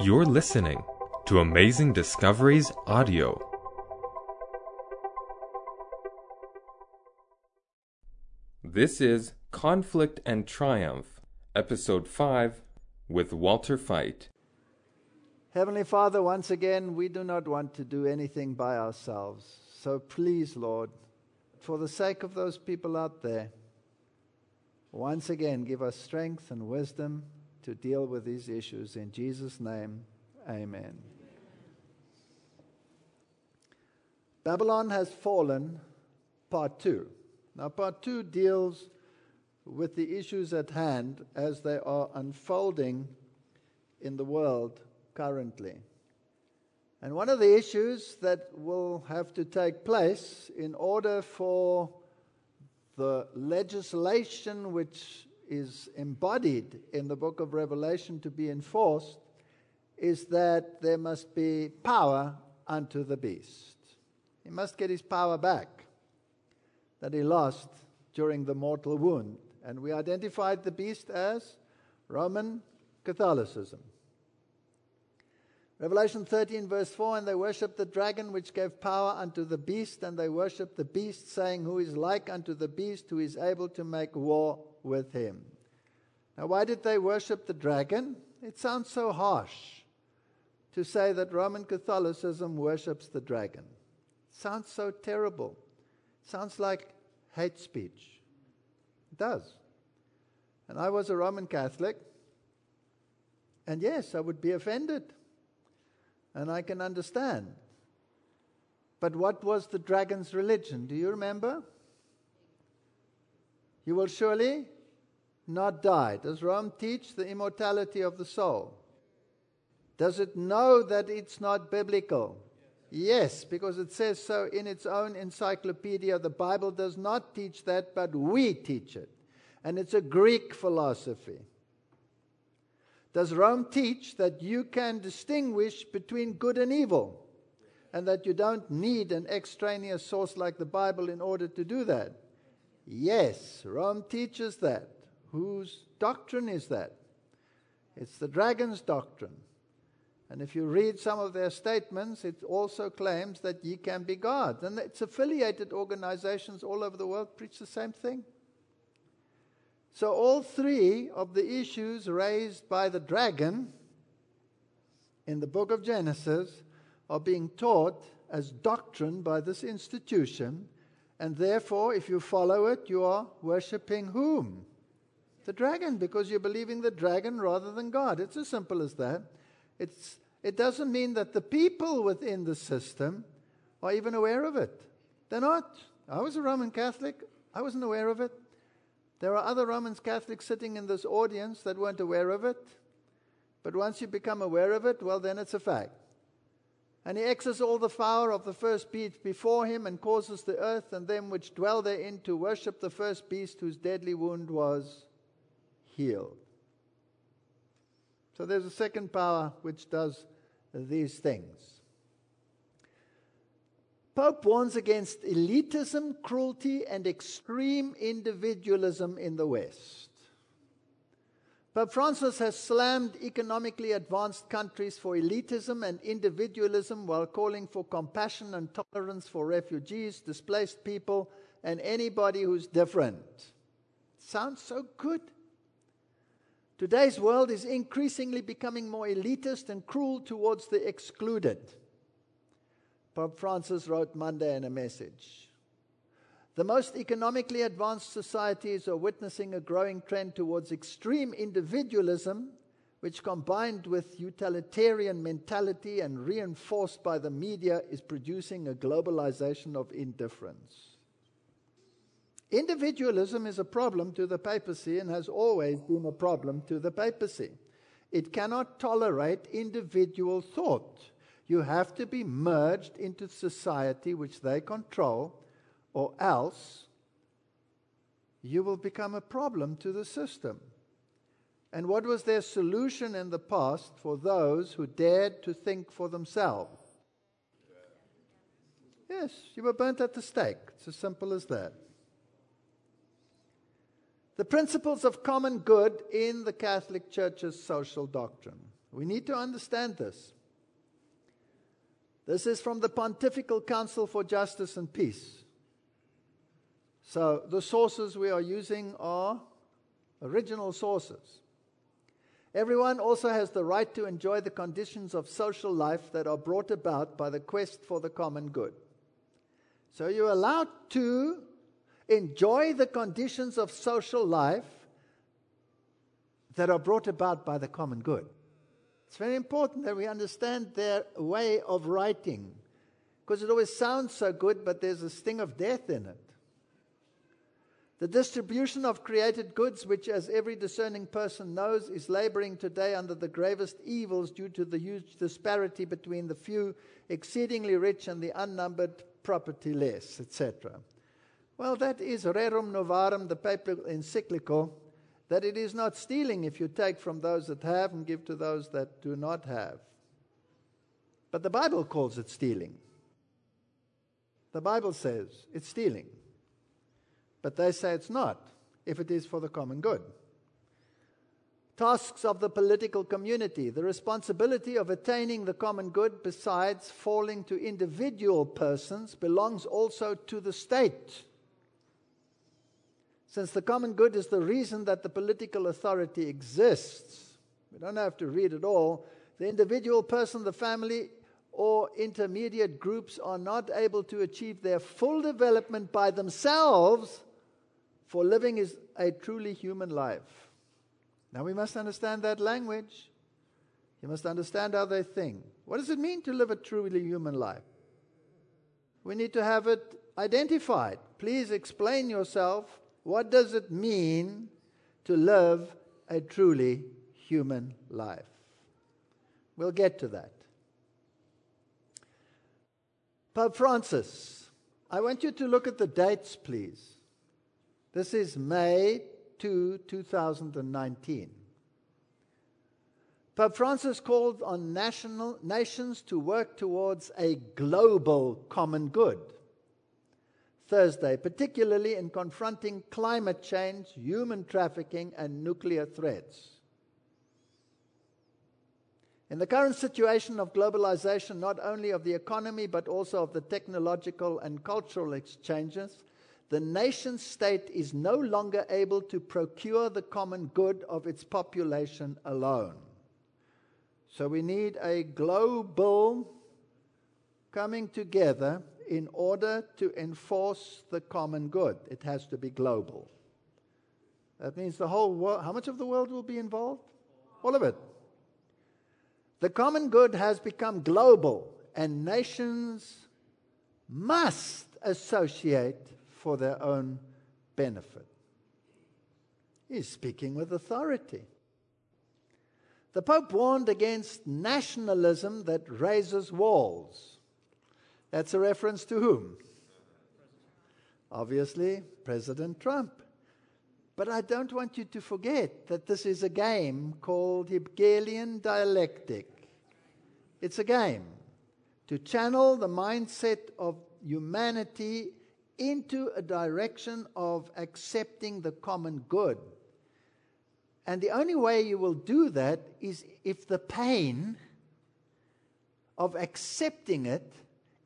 You're listening to Amazing Discoveries Audio. This is Conflict and Triumph, Episode 5, with Walter Veith. Heavenly Father, once again, we do not want to do anything by ourselves. So please, Lord, for the sake of those people out there, once again, give us strength and wisdom to deal with these issues. In Jesus' name, amen. Babylon has fallen, part two. Now, part two deals with the issues at hand as they are unfolding in the world currently. And one of the issues that will have to take place in order for the legislation which is embodied in the book of Revelation to be enforced is that there must be power unto the beast. He must get his power back that he lost during the mortal wound. And we identified the beast as Roman Catholicism. Revelation 13, verse 4 And they worshipped the dragon which gave power unto the beast, and they worshipped the beast, saying, Who is like unto the beast, who is able to make war with him. Now, why did they worship the dragon? It sounds so harsh to say that Roman Catholicism worships the dragon. It sounds so terrible. It sounds like hate speech. It does. And I was a Roman Catholic, and yes, I would be offended. And I can understand. But what was the dragon's religion? Do you remember? You will surely not die. Does Rome teach the immortality of the soul? Does it know that it's not biblical? Yes, because it says so in its own encyclopedia. The Bible does not teach that, but we teach it. And it's a Greek philosophy. Does Rome teach that you can distinguish between good and evil? And that you don't need an extraneous source like the Bible in order to do that? Yes, Rome teaches that. Whose doctrine is that? It's the dragon's doctrine. And if you read some of their statements, it also claims that ye can be gods. And its affiliated organizations all over the world preach the same thing. So, all three of the issues raised by the dragon in the book of Genesis are being taught as doctrine by this institution. And therefore, if you follow it, you are worshiping whom? The dragon, because you're believing the dragon rather than God. It's as simple as that. It's, it doesn't mean that the people within the system are even aware of it. They're not. I was a Roman Catholic, I wasn't aware of it. There are other Roman Catholics sitting in this audience that weren't aware of it. But once you become aware of it, well, then it's a fact. And he exerts all the power of the first beast before him and causes the earth and them which dwell therein to worship the first beast whose deadly wound was healed. So there's a second power which does these things. Pope warns against elitism, cruelty, and extreme individualism in the West. Pope Francis has slammed economically advanced countries for elitism and individualism while calling for compassion and tolerance for refugees, displaced people, and anybody who's different. Sounds so good. Today's world is increasingly becoming more elitist and cruel towards the excluded. Pope Francis wrote Monday in a message. The most economically advanced societies are witnessing a growing trend towards extreme individualism, which combined with utilitarian mentality and reinforced by the media is producing a globalization of indifference. Individualism is a problem to the papacy and has always been a problem to the papacy. It cannot tolerate individual thought you have to be merged into society which they control, or else you will become a problem to the system. And what was their solution in the past for those who dared to think for themselves? Yes, you were burnt at the stake. It's as simple as that. The principles of common good in the Catholic Church's social doctrine. We need to understand this. This is from the Pontifical Council for Justice and Peace. So the sources we are using are original sources. Everyone also has the right to enjoy the conditions of social life that are brought about by the quest for the common good. So you're allowed to enjoy the conditions of social life that are brought about by the common good. It's very important that we understand their way of writing because it always sounds so good, but there's a sting of death in it. The distribution of created goods, which, as every discerning person knows, is laboring today under the gravest evils due to the huge disparity between the few exceedingly rich and the unnumbered propertyless, etc. Well, that is Rerum Novarum, the papal encyclical, that it is not stealing if you take from those that have and give to those that do not have. But the Bible calls it stealing. The Bible says it's stealing. But they say it's not, if it is for the common good. Tasks of the political community. The responsibility of attaining the common good, besides falling to individual persons, belongs also to the state. Since the common good is the reason that the political authority exists, we don't have to read it all. The individual person, the family, or intermediate groups are not able to achieve their full development by themselves for living is a truly human life. Now we must understand that language. You must understand how they think. What does it mean to live a truly human life? We need to have it identified. Please explain yourself. What does it mean to live a truly human life? We'll get to that. Pope Francis, I want you to look at the dates, please. This is May 2, 2019. Pope Francis called on national, nations to work towards a global common good. Thursday, particularly in confronting climate change, human trafficking, and nuclear threats. In the current situation of globalization, not only of the economy, but also of the technological and cultural exchanges, the nation state is no longer able to procure the common good of its population alone. So we need a global coming together in order to enforce the common good. It has to be global. That means the whole world, how much of the world will be involved? All of it. The common good has become global, and nations must associate for their own benefit. He's speaking with authority. The Pope warned against nationalism that raises walls. That's a reference to whom? Obviously, President Trump. But I don't want you to forget that this is a game called Hegelian dialectic. It's a game to channel the mindset of humanity into a direction of accepting the common good. And the only way you will do that is if the pain of accepting it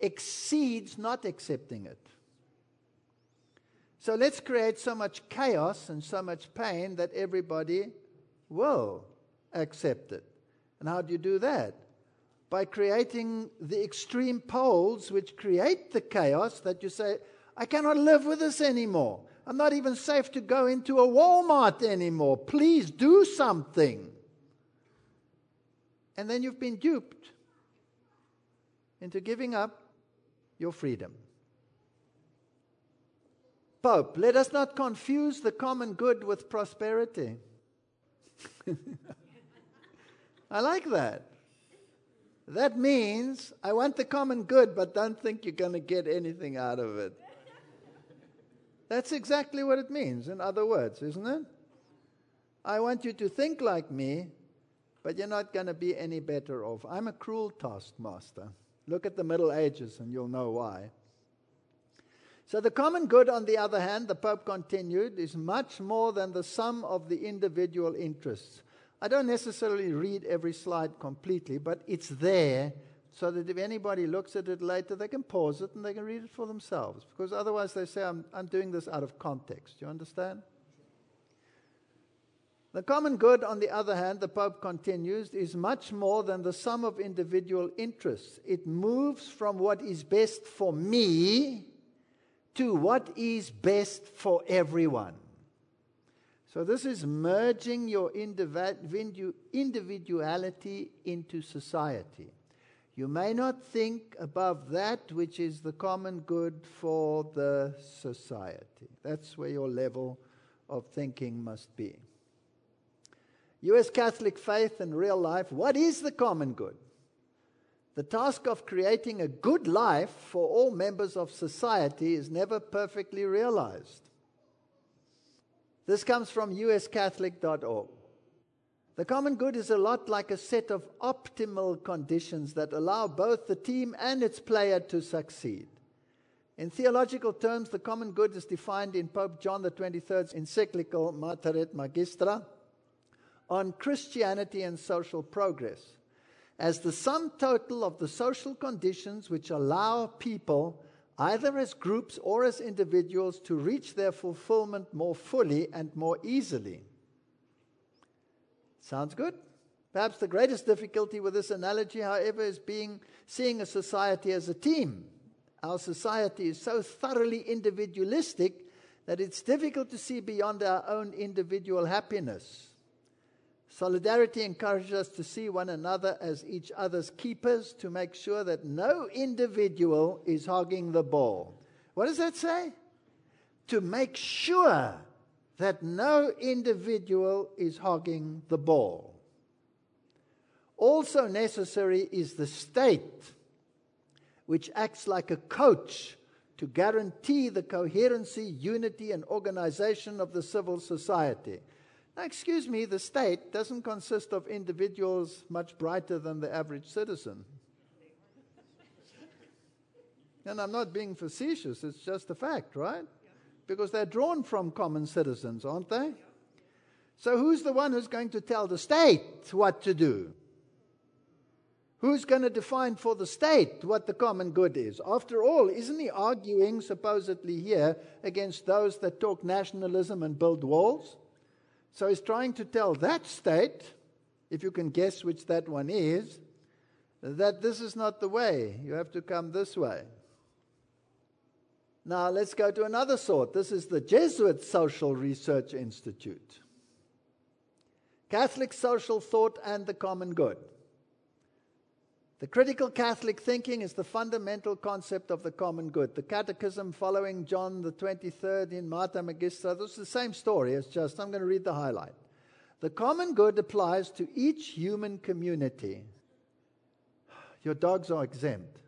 exceeds not accepting it. So let's create so much chaos and so much pain that everybody will accept it. And how do you do that? By creating the extreme poles which create the chaos that you say, I cannot live with this anymore. I'm not even safe to go into a Walmart anymore. Please do something. And then you've been duped into giving up your freedom. Pope, let us not confuse the common good with prosperity. I like that. That means I want the common good, but don't think you're going to get anything out of it. That's exactly what it means, in other words, isn't it? I want you to think like me, but you're not going to be any better off. I'm a cruel taskmaster. Look at the Middle Ages and you'll know why. So, the common good, on the other hand, the Pope continued, is much more than the sum of the individual interests. I don't necessarily read every slide completely, but it's there so that if anybody looks at it later, they can pause it and they can read it for themselves. Because otherwise, they say, I'm, I'm doing this out of context. Do You understand? The common good, on the other hand, the Pope continues, is much more than the sum of individual interests. It moves from what is best for me to what is best for everyone. So, this is merging your individuality into society. You may not think above that which is the common good for the society. That's where your level of thinking must be. U.S. Catholic faith and real life, what is the common good? The task of creating a good life for all members of society is never perfectly realized. This comes from uscatholic.org. The common good is a lot like a set of optimal conditions that allow both the team and its player to succeed. In theological terms, the common good is defined in Pope John XXIII's encyclical Mater et Magistra on Christianity and social progress as the sum total of the social conditions which allow people, either as groups or as individuals, to reach their fulfillment more fully and more easily. Sounds good? Perhaps the greatest difficulty with this analogy, however, is being seeing a society as a team. Our society is so thoroughly individualistic that it's difficult to see beyond our own individual happiness. Solidarity encourages us to see one another as each other's keepers to make sure that no individual is hogging the ball. What does that say? To make sure that no individual is hogging the ball. Also necessary is the state, which acts like a coach to guarantee the coherency, unity, and organization of the civil society. Now, excuse me, the state doesn't consist of individuals much brighter than the average citizen. and I'm not being facetious, it's just a fact, right? Because they're drawn from common citizens, aren't they? So, who's the one who's going to tell the state what to do? Who's going to define for the state what the common good is? After all, isn't he arguing supposedly here against those that talk nationalism and build walls? So he's trying to tell that state, if you can guess which that one is, that this is not the way. You have to come this way. Now let's go to another sort. This is the Jesuit Social Research Institute. Catholic social thought and the common good. The critical Catholic thinking is the fundamental concept of the common good. The Catechism following John the 23rd in Mater Magistra, this is the same story, it's just, I'm going to read the highlight. The common good applies to each human community. Your dogs are exempt.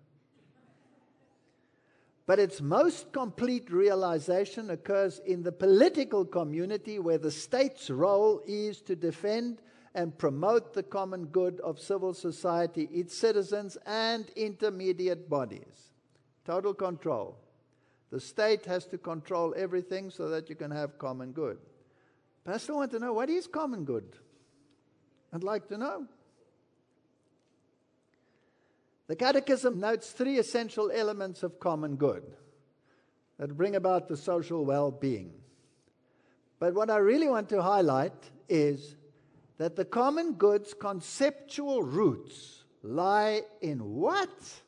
But its most complete realization occurs in the political community where the state's role is to defend and promote the common good of civil society, its citizens, and intermediate bodies. Total control. The state has to control everything so that you can have common good. Pastor, I want to know what is common good? I'd like to know. The Catechism notes three essential elements of common good that bring about the social well being. But what I really want to highlight is that the common good's conceptual roots lie in what?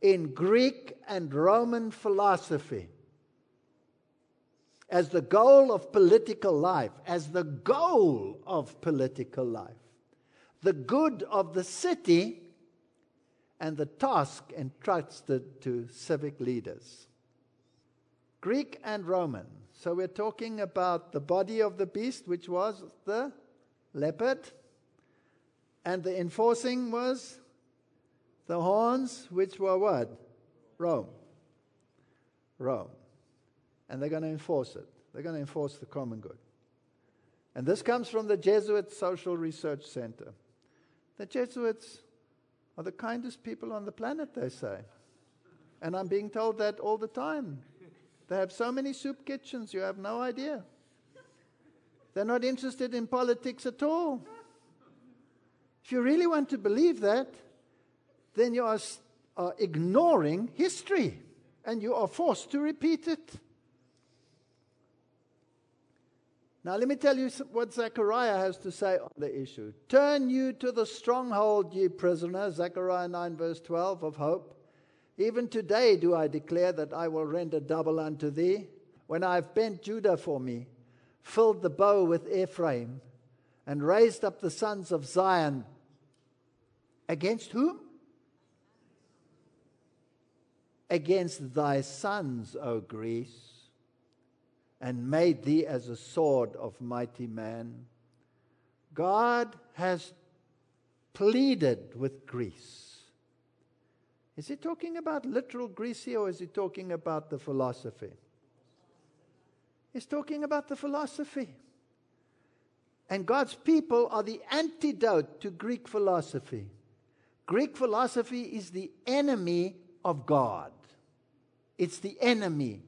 In Greek and Roman philosophy. As the goal of political life, as the goal of political life the good of the city and the task entrusted to civic leaders. Greek and Roman. So we're talking about the body of the beast, which was the leopard, and the enforcing was the horns, which were what? Rome. Rome. And they're going to enforce it. They're going to enforce the common good. And this comes from the Jesuit Social Research Center. The Jesuits are the kindest people on the planet, they say. And I'm being told that all the time. They have so many soup kitchens, you have no idea. They're not interested in politics at all. If you really want to believe that, then you are, are ignoring history and you are forced to repeat it. Now, let me tell you what Zechariah has to say on the issue. Turn you to the stronghold, ye prisoners, Zechariah 9, verse 12, of hope. Even today do I declare that I will render double unto thee, when I have bent Judah for me, filled the bow with Ephraim, and raised up the sons of Zion. Against whom? Against thy sons, O Greece and made thee as a sword of mighty man. God has pleaded with Greece. Is he talking about literal Greece here, or is he talking about the philosophy? He's talking about the philosophy. And God's people are the antidote to Greek philosophy. Greek philosophy is the enemy of God. It's the enemy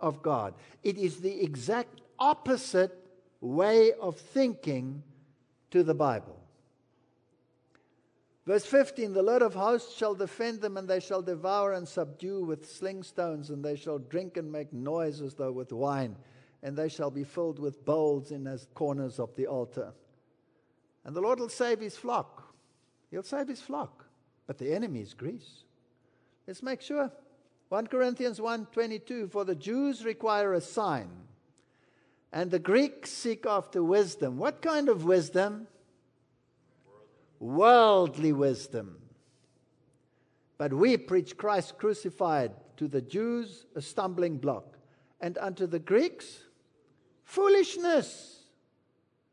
of God. It is the exact opposite way of thinking to the Bible. Verse 15 The Lord of hosts shall defend them, and they shall devour and subdue with sling stones, and they shall drink and make noise as though with wine, and they shall be filled with bowls in the corners of the altar. And the Lord will save his flock. He'll save his flock. But the enemy is Greece. Let's make sure. 1 Corinthians 1:22 for the Jews require a sign and the Greeks seek after wisdom. What kind of wisdom? Worldly wisdom. But we preach Christ crucified to the Jews a stumbling block and unto the Greeks foolishness.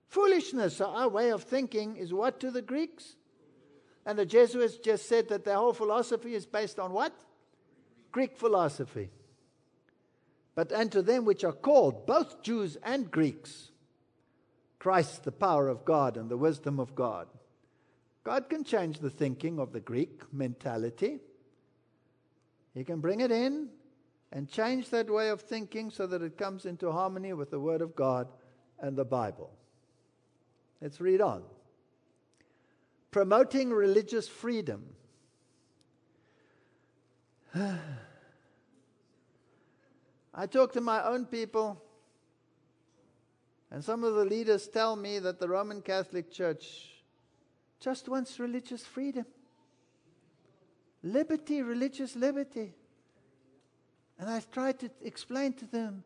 Foolishness. So our way of thinking is what to the Greeks? And the Jesuits just said that their whole philosophy is based on what? Greek philosophy. But unto them which are called, both Jews and Greeks, Christ, the power of God and the wisdom of God. God can change the thinking of the Greek mentality. He can bring it in and change that way of thinking so that it comes into harmony with the Word of God and the Bible. Let's read on. Promoting religious freedom. I talk to my own people, and some of the leaders tell me that the Roman Catholic Church just wants religious freedom. Liberty, religious liberty. And I've tried to explain to them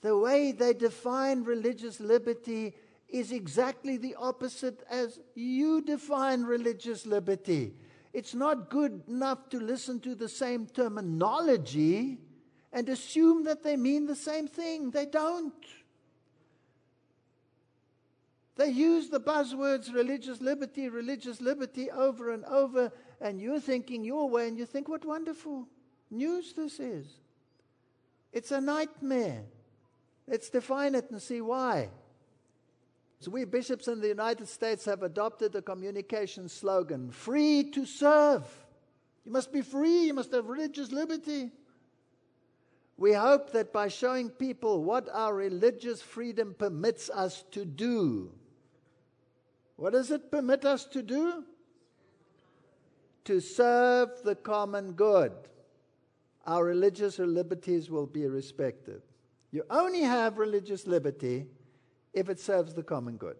the way they define religious liberty is exactly the opposite as you define religious liberty. It's not good enough to listen to the same terminology and assume that they mean the same thing. They don't. They use the buzzwords religious liberty, religious liberty over and over, and you're thinking your way, and you think, what wonderful news this is. It's a nightmare. Let's define it and see why. So, we bishops in the United States have adopted a communication slogan free to serve. You must be free, you must have religious liberty. We hope that by showing people what our religious freedom permits us to do, what does it permit us to do? To serve the common good. Our religious liberties will be respected. You only have religious liberty if it serves the common good.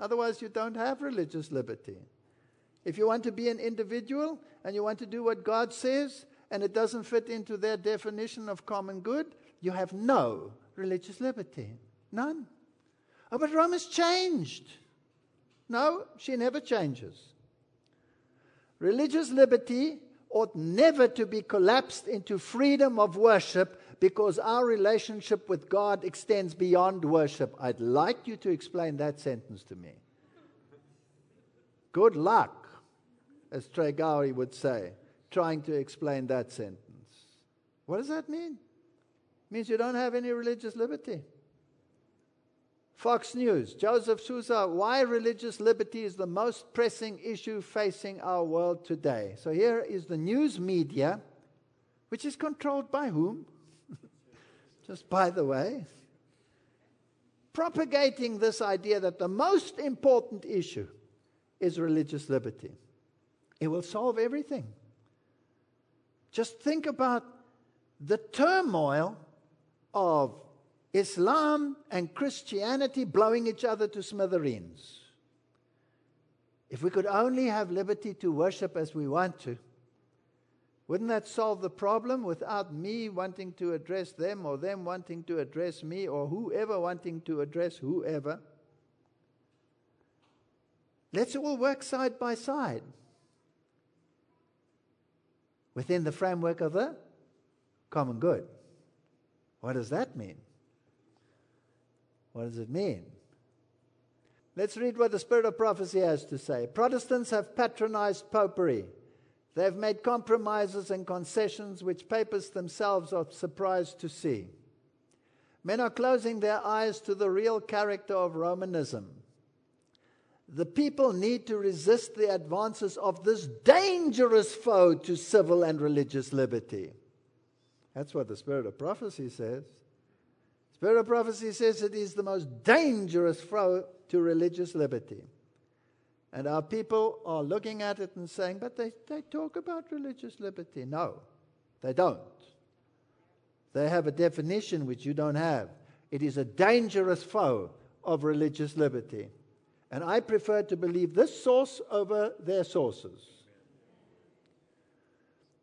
Otherwise, you don't have religious liberty. If you want to be an individual and you want to do what God says, and it doesn't fit into their definition of common good, you have no religious liberty. None. Oh, but Rome has changed. No, she never changes. Religious liberty ought never to be collapsed into freedom of worship because our relationship with God extends beyond worship. I'd like you to explain that sentence to me. Good luck, as Trey Gowdy would say trying to explain that sentence. What does that mean? It means you don't have any religious liberty. Fox News, Joseph Souza, why religious liberty is the most pressing issue facing our world today. So here is the news media, which is controlled by whom? Just by the way. propagating this idea that the most important issue is religious liberty. It will solve everything. Just think about the turmoil of Islam and Christianity blowing each other to smithereens. If we could only have liberty to worship as we want to, wouldn't that solve the problem without me wanting to address them or them wanting to address me or whoever wanting to address whoever? Let's all work side by side within the framework of the common good. What does that mean? What does it mean? Let's read what the Spirit of Prophecy has to say. Protestants have patronized popery. They have made compromises and concessions which papists themselves are surprised to see. Men are closing their eyes to the real character of Romanism. The people need to resist the advances of this dangerous foe to civil and religious liberty. That's what the Spirit of Prophecy says. Spirit of Prophecy says it is the most dangerous foe to religious liberty. And our people are looking at it and saying, but they, they talk about religious liberty. No, they don't. They have a definition which you don't have. It is a dangerous foe of religious liberty. And I prefer to believe this source over their sources.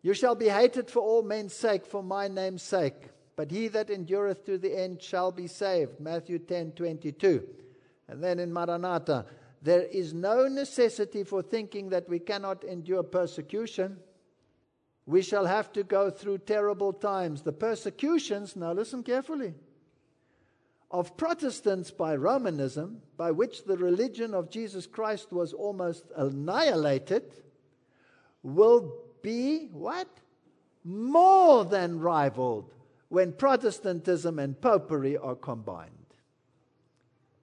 You shall be hated for all men's sake, for my name's sake. But he that endureth to the end shall be saved. Matthew 10 22. And then in Maranatha, there is no necessity for thinking that we cannot endure persecution. We shall have to go through terrible times. The persecutions, now listen carefully, of Protestants by Romanism, by which the religion of Jesus Christ was almost annihilated, will be what? More than rivaled when Protestantism and popery are combined.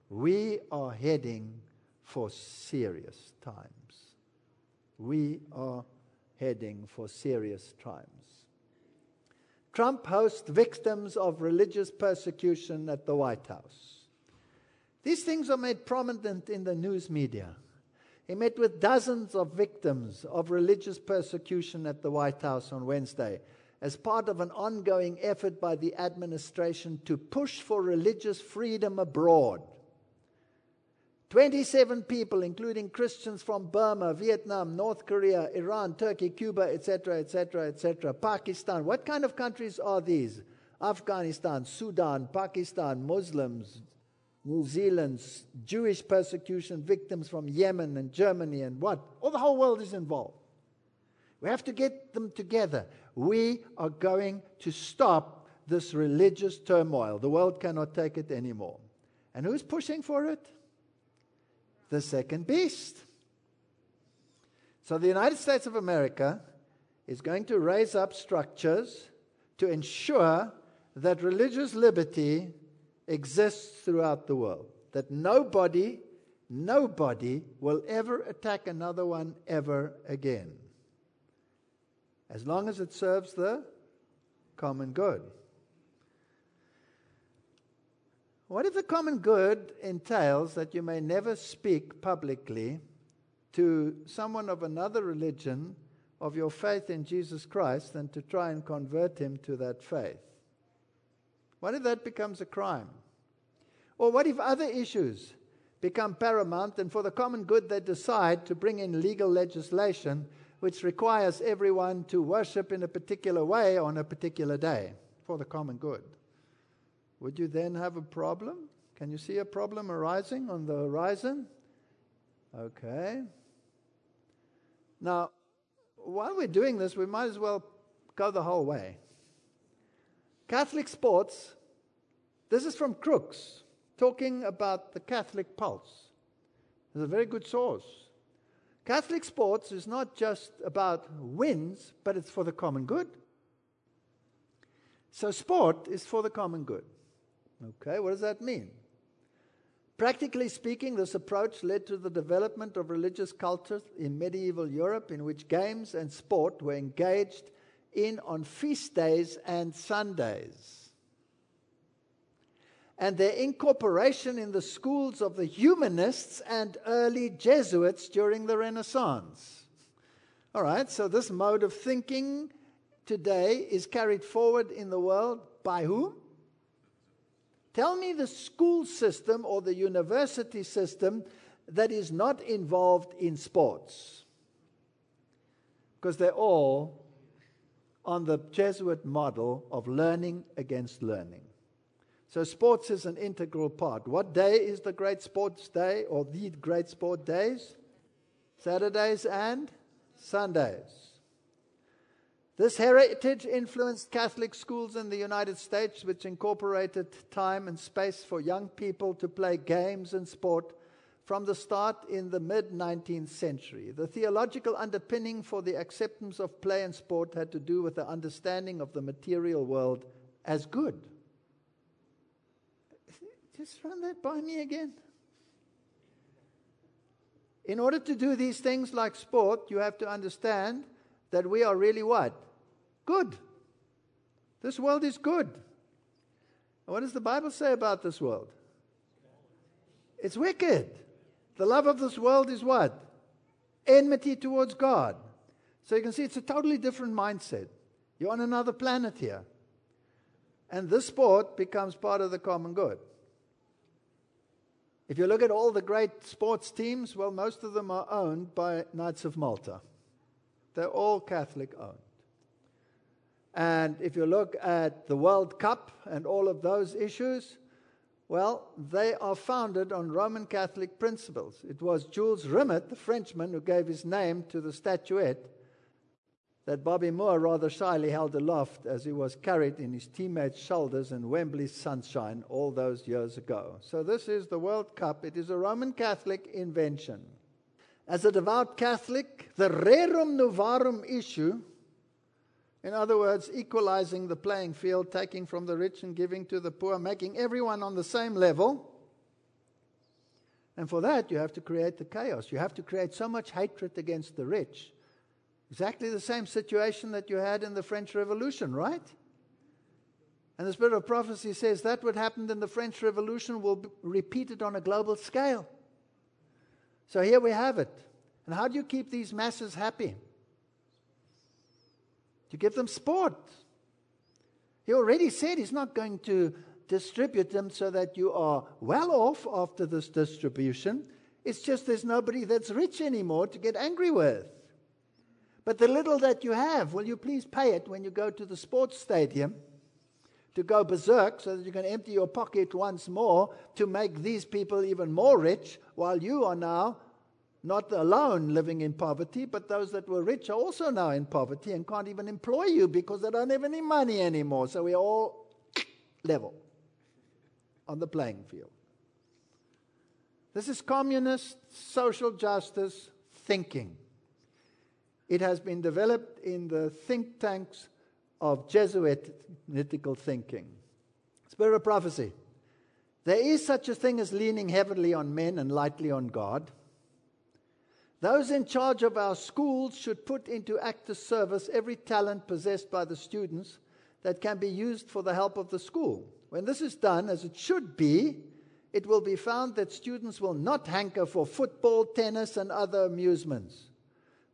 We are heading for serious times. We are heading for serious times. Trump hosts victims of religious persecution at the White House. These things are made prominent in the news media. He met with dozens of victims of religious persecution at the White House on Wednesday as part of an ongoing effort by the administration to push for religious freedom abroad. 27 people, including Christians from Burma, Vietnam, North Korea, Iran, Turkey, Cuba, etc., etc., etc., Pakistan. What kind of countries are these? Afghanistan, Sudan, Pakistan, Muslims, New Zealand, Jewish persecution victims from Yemen and Germany, and what? All the whole world is involved. We have to get them together. We are going to stop this religious turmoil. The world cannot take it anymore. And who's pushing for it? The second beast. So the United States of America is going to raise up structures to ensure that religious liberty exists throughout the world. That nobody, nobody will ever attack another one ever again. As long as it serves the common good. What if the common good entails that you may never speak publicly to someone of another religion of your faith in Jesus Christ and to try and convert him to that faith? What if that becomes a crime? Or what if other issues become paramount and for the common good they decide to bring in legal legislation which requires everyone to worship in a particular way on a particular day for the common good? Would you then have a problem? Can you see a problem arising on the horizon? Okay. Now, while we're doing this, we might as well go the whole way. Catholic sports, this is from Crux, talking about the Catholic pulse. It's a very good source. Catholic sports is not just about wins, but it's for the common good. So, sport is for the common good. Okay, what does that mean? Practically speaking, this approach led to the development of religious cultures in medieval Europe in which games and sport were engaged in on feast days and Sundays. and their incorporation in the schools of the humanists and early Jesuits during the Renaissance. All right, so this mode of thinking today is carried forward in the world by whom? Tell me the school system or the university system that is not involved in sports. Because they're all on the Jesuit model of learning against learning. So, sports is an integral part. What day is the great sports day or the great sport days? Saturdays and Sundays. This heritage influenced Catholic schools in the United States, which incorporated time and space for young people to play games and sport from the start in the mid 19th century. The theological underpinning for the acceptance of play and sport had to do with the understanding of the material world as good. Just run that by me again. In order to do these things like sport, you have to understand that we are really what? Good. This world is good. what does the Bible say about this world? It's wicked. The love of this world is what? Enmity towards God. So you can see it's a totally different mindset. You're on another planet here. And this sport becomes part of the common good. If you look at all the great sports teams, well, most of them are owned by Knights of Malta. They're all Catholic owned. And if you look at the World Cup and all of those issues, well, they are founded on Roman Catholic principles. It was Jules Rimet, the Frenchman, who gave his name to the statuette that Bobby Moore rather shyly held aloft as he was carried in his teammates' shoulders in Wembley's sunshine all those years ago. So, this is the World Cup. It is a Roman Catholic invention. As a devout Catholic, the rerum novarum issue in other words, equalizing the playing field, taking from the rich and giving to the poor, making everyone on the same level. And for that, you have to create the chaos. You have to create so much hatred against the rich. Exactly the same situation that you had in the French Revolution, right? And the spirit of prophecy says that what happened in the French Revolution will be repeated on a global scale. So here we have it. And how do you keep these masses happy? You give them sport. He already said he's not going to distribute them so that you are well off after this distribution. It's just there's nobody that's rich anymore to get angry with. But the little that you have, will you please pay it when you go to the sports stadium to go berserk so that you can empty your pocket once more to make these people even more rich while you are now not alone living in poverty, but those that were rich are also now in poverty and can't even employ you because they don't have any money anymore. So we're all level on the playing field. This is communist social justice thinking. It has been developed in the think tanks of Jesuitical thinking. Spirit of prophecy. There is such a thing as leaning heavily on men and lightly on God. Those in charge of our schools should put into active service every talent possessed by the students that can be used for the help of the school. When this is done, as it should be, it will be found that students will not hanker for football, tennis, and other amusements.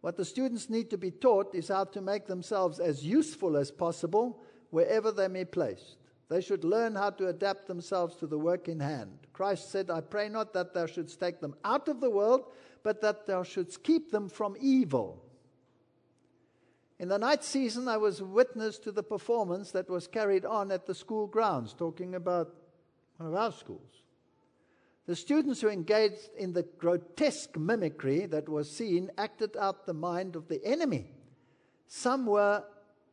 What the students need to be taught is how to make themselves as useful as possible wherever they may be placed. They should learn how to adapt themselves to the work in hand. Christ said, I pray not that thou shouldst take them out of the world, but that thou shouldst keep them from evil. In the night season, I was witness to the performance that was carried on at the school grounds, talking about one of our schools. The students who engaged in the grotesque mimicry that was seen acted out the mind of the enemy. Some were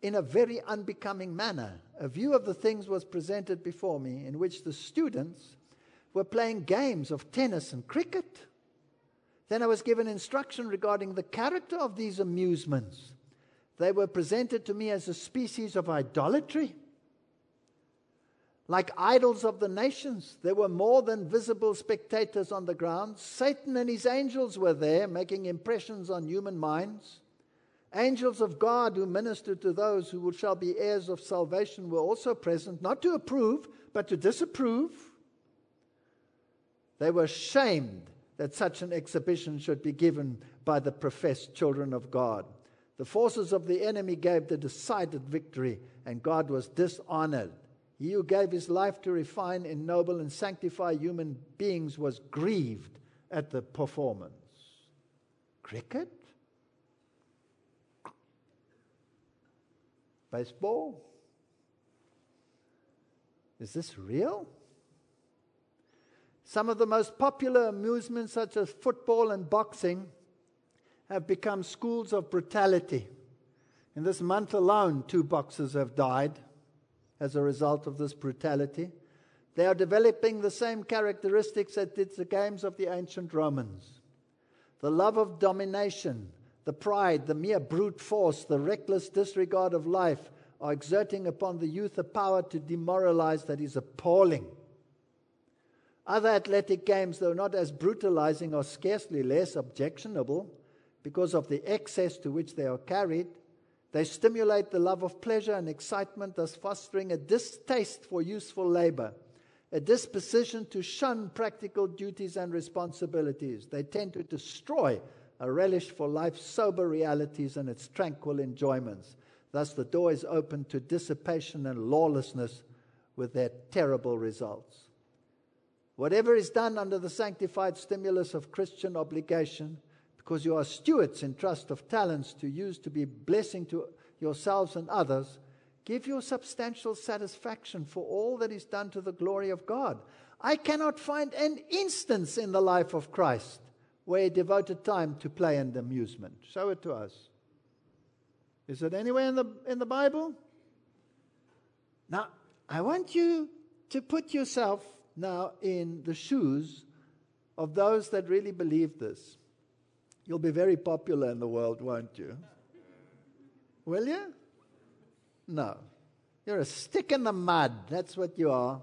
in a very unbecoming manner. A view of the things was presented before me in which the students were playing games of tennis and cricket then I was given instruction regarding the character of these amusements. They were presented to me as a species of idolatry. Like idols of the nations, there were more than visible spectators on the ground. Satan and his angels were there, making impressions on human minds. Angels of God who ministered to those who shall be heirs of salvation were also present, not to approve, but to disapprove. They were shamed that such an exhibition should be given by the professed children of God. The forces of the enemy gave the decided victory, and God was dishonored. He who gave his life to refine, ennoble, and sanctify human beings was grieved at the performance. Cricket? Baseball? Is this real? Some of the most popular amusements, such as football and boxing, have become schools of brutality. In this month alone, two boxers have died as a result of this brutality. They are developing the same characteristics that did the games of the ancient Romans the love of domination, the pride, the mere brute force, the reckless disregard of life are exerting upon the youth a power to demoralize that is appalling. Other athletic games, though not as brutalizing, are scarcely less objectionable because of the excess to which they are carried. They stimulate the love of pleasure and excitement, thus fostering a distaste for useful labor, a disposition to shun practical duties and responsibilities. They tend to destroy a relish for life's sober realities and its tranquil enjoyments. Thus, the door is open to dissipation and lawlessness with their terrible results. Whatever is done under the sanctified stimulus of Christian obligation, because you are stewards in trust of talents to use to be blessing to yourselves and others, give your substantial satisfaction for all that is done to the glory of God. I cannot find an instance in the life of Christ where he devoted time to play and amusement. Show it to us. Is it anywhere in the, in the Bible? Now, I want you to put yourself now in the shoes of those that really believe this. You'll be very popular in the world, won't you? Will you? No. You're a stick in the mud. That's what you are.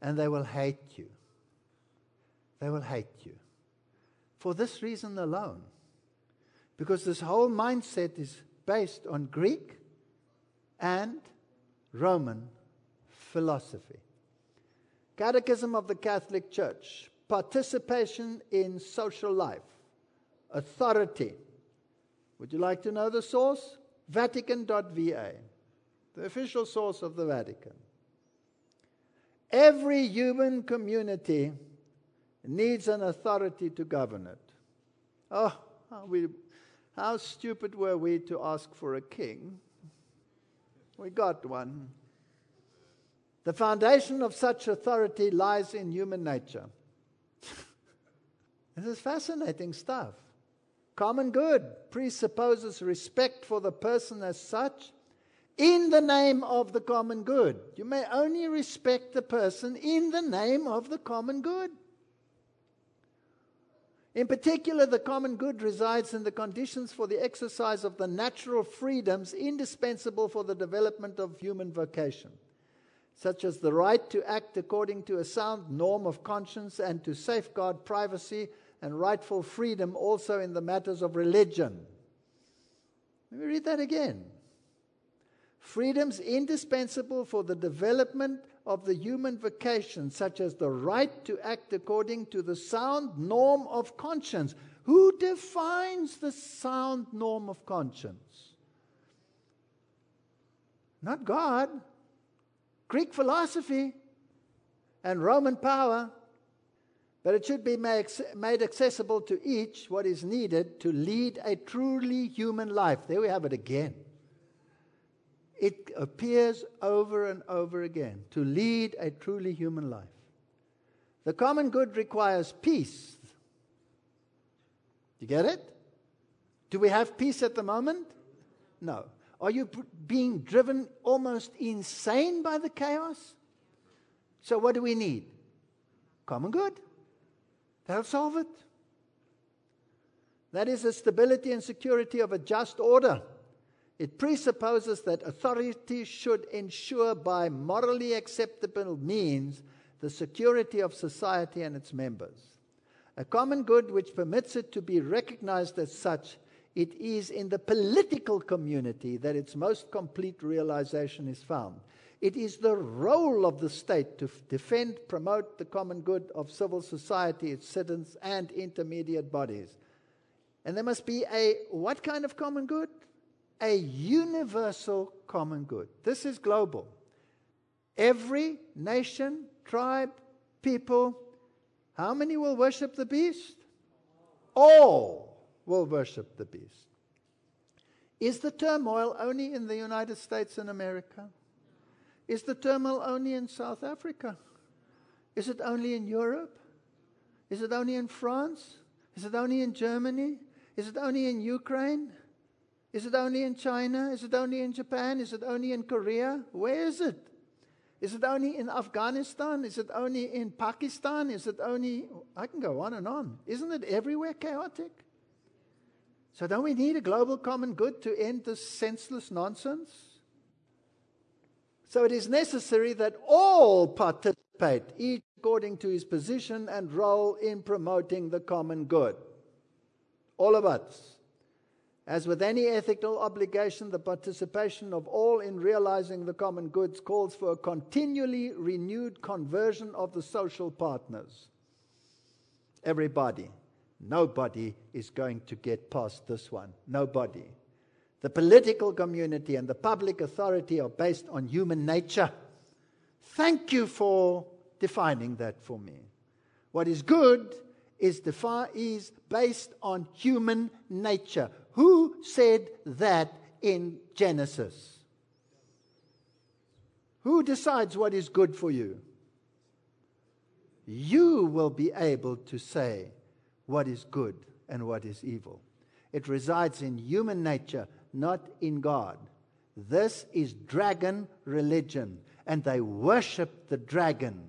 And they will hate you. They will hate you. For this reason alone. Because this whole mindset is based on Greek and Roman philosophy. Catechism of the Catholic Church, participation in social life, authority. Would you like to know the source? Vatican.va, the official source of the Vatican. Every human community needs an authority to govern it. Oh, we, how stupid were we to ask for a king? We got one. The foundation of such authority lies in human nature. This is fascinating stuff. Common good presupposes respect for the person as such in the name of the common good. You may only respect the person in the name of the common good. In particular, the common good resides in the conditions for the exercise of the natural freedoms indispensable for the development of human vocation such as the right to act according to a sound norm of conscience and to safeguard privacy and rightful freedom also in the matters of religion. Let me read that again. Freedoms indispensable for the development of the human vocation, such as the right to act according to the sound norm of conscience. Who defines the sound norm of conscience? Not God. Greek philosophy and Roman power, but it should be made accessible to each what is needed to lead a truly human life. There we have it again. It appears over and over again to lead a truly human life. The common good requires peace. Do You get it? Do we have peace at the moment? No. Are you being driven almost insane by the chaos? So, what do we need? Common good. That'll solve it. That is the stability and security of a just order. It presupposes that authority should ensure by morally acceptable means the security of society and its members. A common good which permits it to be recognized as such it is in the political community that its most complete realization is found. It is the role of the state to defend, promote the common good of civil society, its citizens, and intermediate bodies. And there must be a what kind of common good? A universal common good. This is global. Every nation, tribe, people, how many will worship the beast? All will worship the beast. Is the turmoil only in the United States and America? Is the turmoil only in South Africa? Is it only in Europe? Is it only in France? Is it only in Germany? Is it only in Ukraine? Is it only in China? Is it only in Japan? Is it only in Korea? Where is it? Is it only in Afghanistan? Is it only in Pakistan? Is it only. I can go on and on. Isn't it everywhere chaotic? So, don't we need a global common good to end this senseless nonsense? So, it is necessary that all participate, each according to his position and role in promoting the common good. All of us. As with any ethical obligation, the participation of all in realizing the common goods calls for a continually renewed conversion of the social partners. Everybody. Nobody is going to get past this one. Nobody. The political community and the public authority are based on human nature. Thank you for defining that for me. What is good is, defi- is based on human nature. Who said that in Genesis? Who decides what is good for you? You will be able to say what is good and what is evil. It resides in human nature, not in God. This is dragon religion, and they worship the dragon.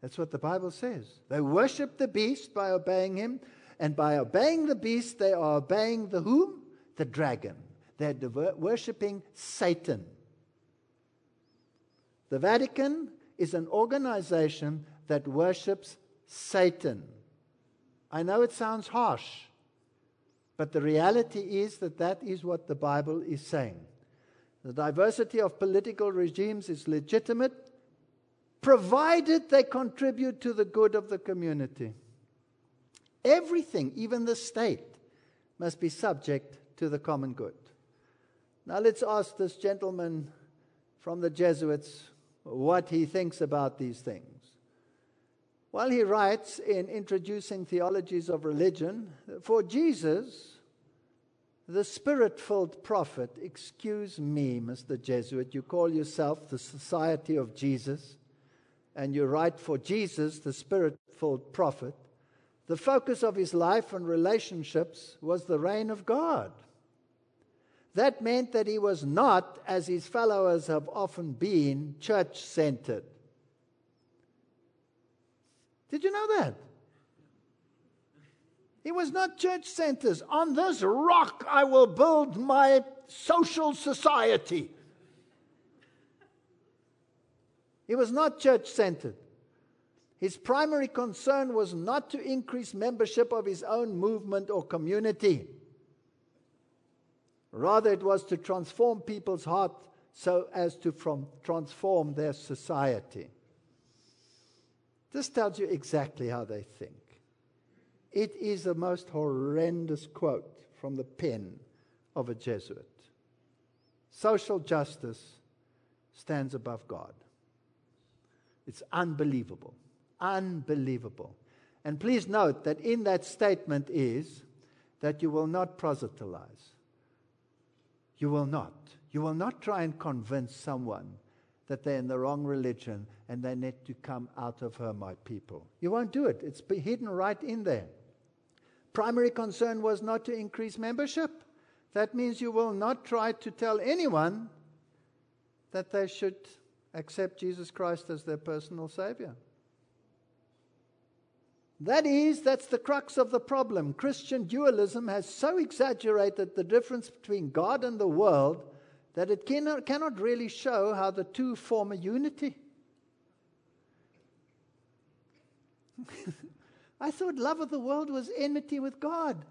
That's what the Bible says. They worship the beast by obeying him, and by obeying the beast, they are obeying the whom? The dragon. They're worshiping Satan. The Vatican is an organization that worships Satan. I know it sounds harsh, but the reality is that that is what the Bible is saying. The diversity of political regimes is legitimate, provided they contribute to the good of the community. Everything, even the state, must be subject to the common good. Now let's ask this gentleman from the Jesuits what he thinks about these things. Well, he writes in Introducing Theologies of Religion For Jesus, the spirit filled prophet, excuse me, Mr. Jesuit, you call yourself the Society of Jesus, and you write for Jesus, the spirit filled prophet. The focus of his life and relationships was the reign of God. That meant that he was not, as his followers have often been, church centered. Did you know that? He was not church centers. On this rock I will build my social society. He was not church centered. His primary concern was not to increase membership of his own movement or community. Rather, it was to transform people's heart so as to transform their society. This tells you exactly how they think. It is the most horrendous quote from the pen of a Jesuit. Social justice stands above God. It's unbelievable. Unbelievable. And please note that in that statement is that you will not proselytize. You will not. You will not try and convince someone that they're in the wrong religion and they need to come out of her, my people. You won't do it. It's hidden right in there. Primary concern was not to increase membership. That means you will not try to tell anyone that they should accept Jesus Christ as their personal Savior. That is, that's the crux of the problem. Christian dualism has so exaggerated the difference between God and the world that it cannot, cannot really show how the two form a unity. I thought love of the world was enmity with God.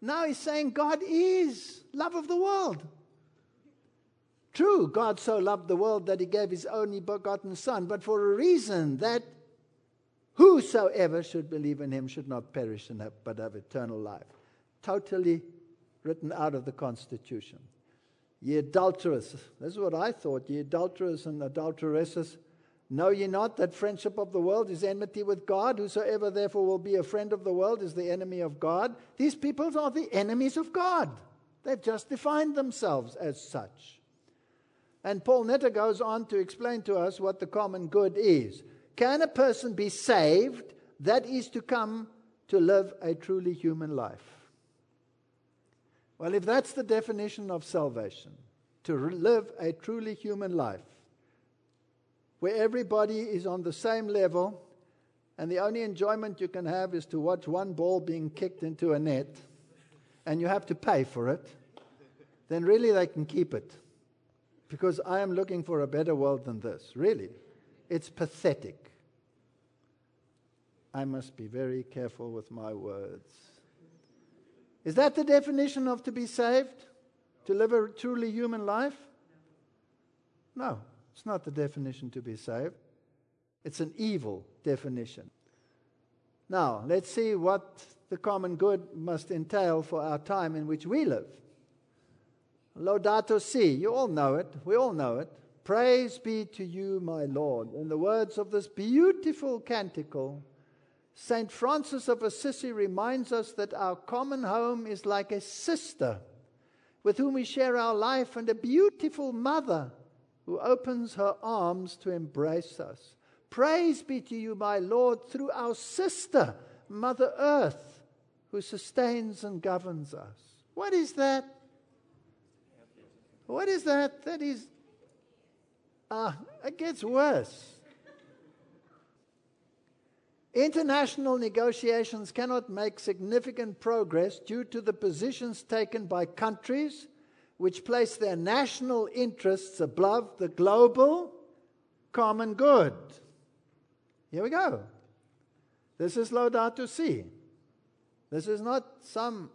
Now he's saying God is love of the world. True, God so loved the world that he gave his only begotten Son, but for a reason that whosoever should believe in him should not perish but have eternal life. Totally written out of the Constitution. Ye adulterers, this is what I thought, ye adulterers and adulteresses, know ye not that friendship of the world is enmity with God? Whosoever therefore will be a friend of the world is the enemy of God. These people are the enemies of God. They've just defined themselves as such. And Paul Knitter goes on to explain to us what the common good is. Can a person be saved that is to come to live a truly human life? Well, if that's the definition of salvation, to live a truly human life, where everybody is on the same level, and the only enjoyment you can have is to watch one ball being kicked into a net, and you have to pay for it, then really they can keep it because I am looking for a better world than this. Really. It's pathetic. I must be very careful with my words. Is that the definition of to be saved? To live a truly human life? No, it's not the definition to be saved. It's an evil definition. Now, let's see what the common good must entail for our time in which we live. Laudato Si, you all know it. We all know it. Praise be to you, my Lord. In the words of this beautiful canticle, St. Francis of Assisi reminds us that our common home is like a sister with whom we share our life and a beautiful mother who opens her arms to embrace us. Praise be to you, my Lord, through our sister, Mother Earth, who sustains and governs us. What is that? What is that? That is, ah, uh, it gets worse. International negotiations cannot make significant progress due to the positions taken by countries which place their national interests above the global common good. Here we go. This is Laudato Si. This is not some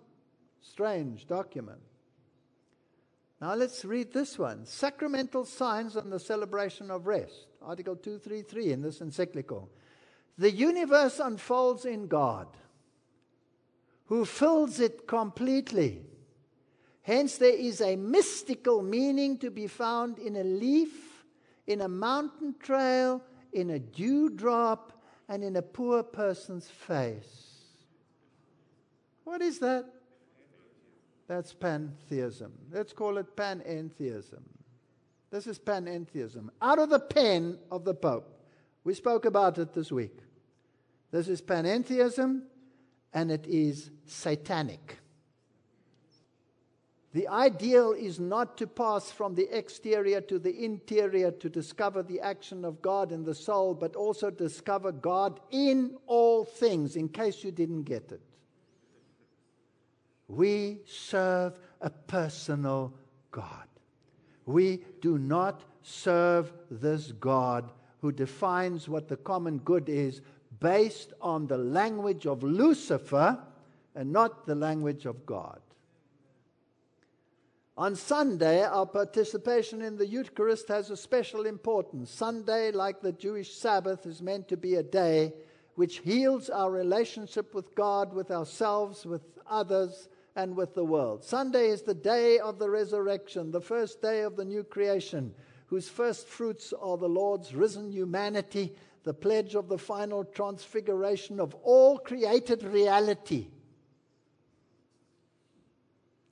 strange document. Now let's read this one Sacramental Signs on the Celebration of Rest, Article 233 in this encyclical. The universe unfolds in God, who fills it completely. Hence, there is a mystical meaning to be found in a leaf, in a mountain trail, in a dewdrop, and in a poor person's face. What is that? That's pantheism. Let's call it panentheism. This is panentheism. Out of the pen of the Pope. We spoke about it this week. This is panentheism, and it is satanic. The ideal is not to pass from the exterior to the interior to discover the action of God in the soul, but also discover God in all things, in case you didn't get it. We serve a personal God. We do not serve this God who defines what the common good is based on the language of Lucifer and not the language of God. On Sunday, our participation in the Eucharist has a special importance. Sunday, like the Jewish Sabbath, is meant to be a day which heals our relationship with God, with ourselves, with others, and with the world. Sunday is the day of the resurrection, the first day of the new creation, whose first fruits are the Lord's risen humanity, the pledge of the final transfiguration of all created reality.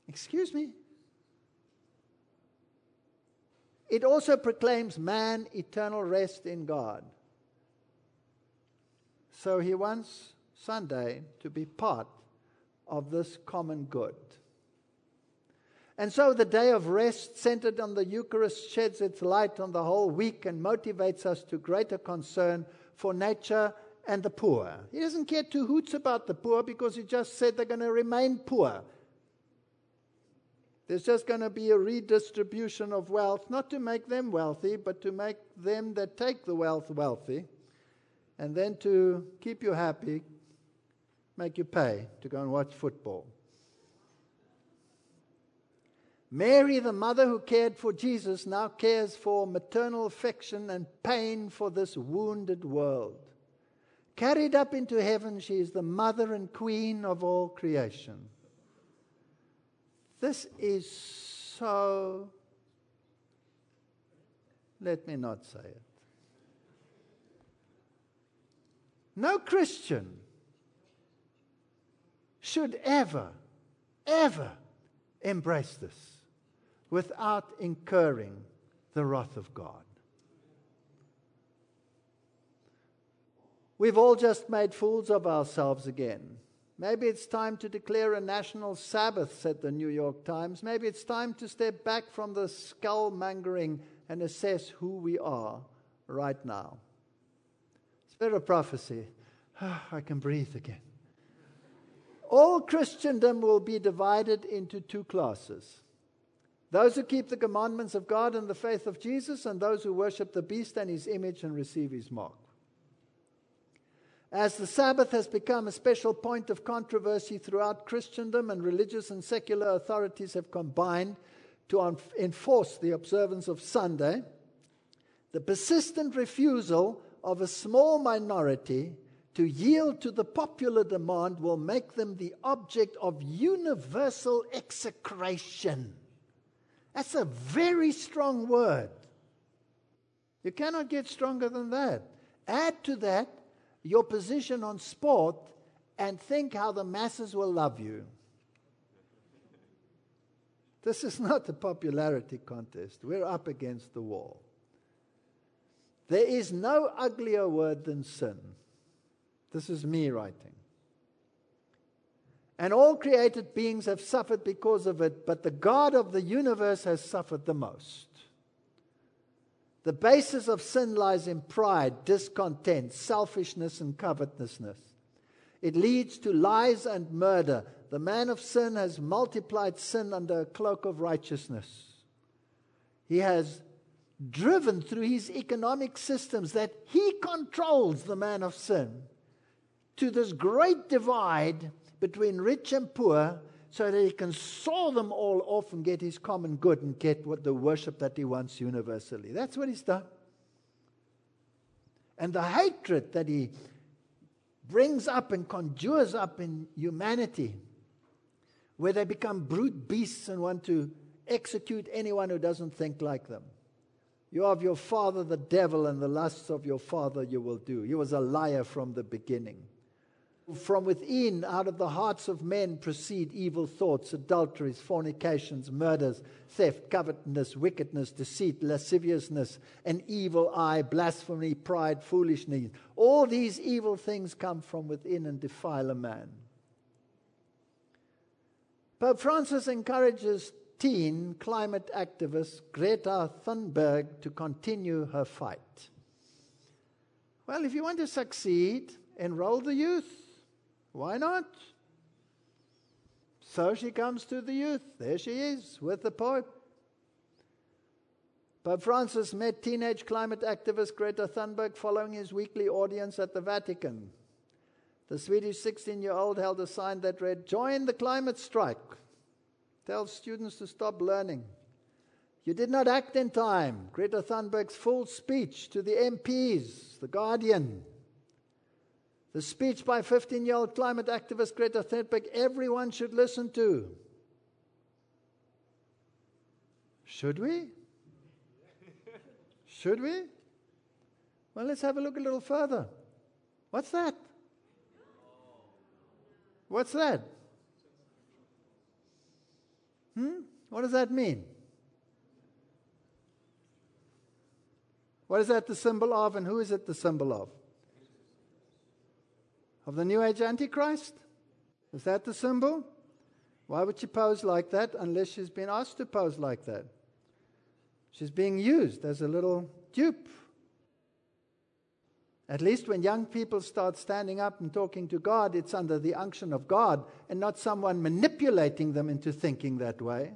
Excuse me? It also proclaims man eternal rest in God. So he wants Sunday to be part of this common good. And so the day of rest, centered on the Eucharist, sheds its light on the whole week and motivates us to greater concern for nature and the poor. He doesn't care two hoots about the poor because he just said they're going to remain poor. There's just going to be a redistribution of wealth, not to make them wealthy, but to make them that take the wealth wealthy, and then to keep you happy, make you pay to go and watch football. Mary, the mother who cared for Jesus, now cares for maternal affection and pain for this wounded world. Carried up into heaven, she is the mother and queen of all creation. This is so. Let me not say it. No Christian should ever, ever embrace this without incurring the wrath of God. We've all just made fools of ourselves again. Maybe it's time to declare a national Sabbath, said the New York Times. Maybe it's time to step back from the skull mongering and assess who we are right now. Spirit of prophecy. I can breathe again. All Christendom will be divided into two classes those who keep the commandments of God and the faith of Jesus, and those who worship the beast and his image and receive his mark. As the Sabbath has become a special point of controversy throughout Christendom, and religious and secular authorities have combined to enforce the observance of Sunday, the persistent refusal of a small minority to yield to the popular demand will make them the object of universal execration. That's a very strong word. You cannot get stronger than that. Add to that your position on sport and think how the masses will love you. This is not a popularity contest. We're up against the wall. There is no uglier word than sin. This is me writing. And all created beings have suffered because of it, but the God of the universe has suffered the most. The basis of sin lies in pride, discontent, selfishness, and covetousness. It leads to lies and murder. The man of sin has multiplied sin under a cloak of righteousness. He has driven through his economic systems that he controls the man of sin to this great divide between rich and poor so that he can saw them all off and get his common good and get what the worship that he wants universally. That's what he's done. And the hatred that he brings up and conjures up in humanity, where they become brute beasts and want to execute anyone who doesn't think like them. You of your father the devil, and the lusts of your father you will do. He was a liar from the beginning. From within, out of the hearts of men, proceed evil thoughts, adulteries, fornications, murders, theft, covetousness, wickedness, deceit, lasciviousness, an evil eye, blasphemy, pride, foolishness. All these evil things come from within and defile a man. Pope Francis encourages teen climate activist Greta Thunberg to continue her fight. Well, if you want to succeed, enroll the youth. Why not? So she comes to the youth. There she is with the Pope. Pope Francis met teenage climate activist Greta Thunberg following his weekly audience at the Vatican. The Swedish 16 year old held a sign that read, Join the climate strike. Tell students to stop learning. You did not act in time. Greta Thunberg's full speech to the MPs, The Guardian. The speech by 15 year old climate activist Greta Thunberg, everyone should listen to. Should we? Should we? Well, let's have a look a little further. What's that? What's that? Hmm? What does that mean? What is that the symbol of, and who is it the symbol of? Of the New Age Antichrist? Is that the symbol? Why would she pose like that unless she's been asked to pose like that? She's being used as a little dupe. At least when young people start standing up and talking to God, it's under the unction of God and not someone manipulating them into thinking that way.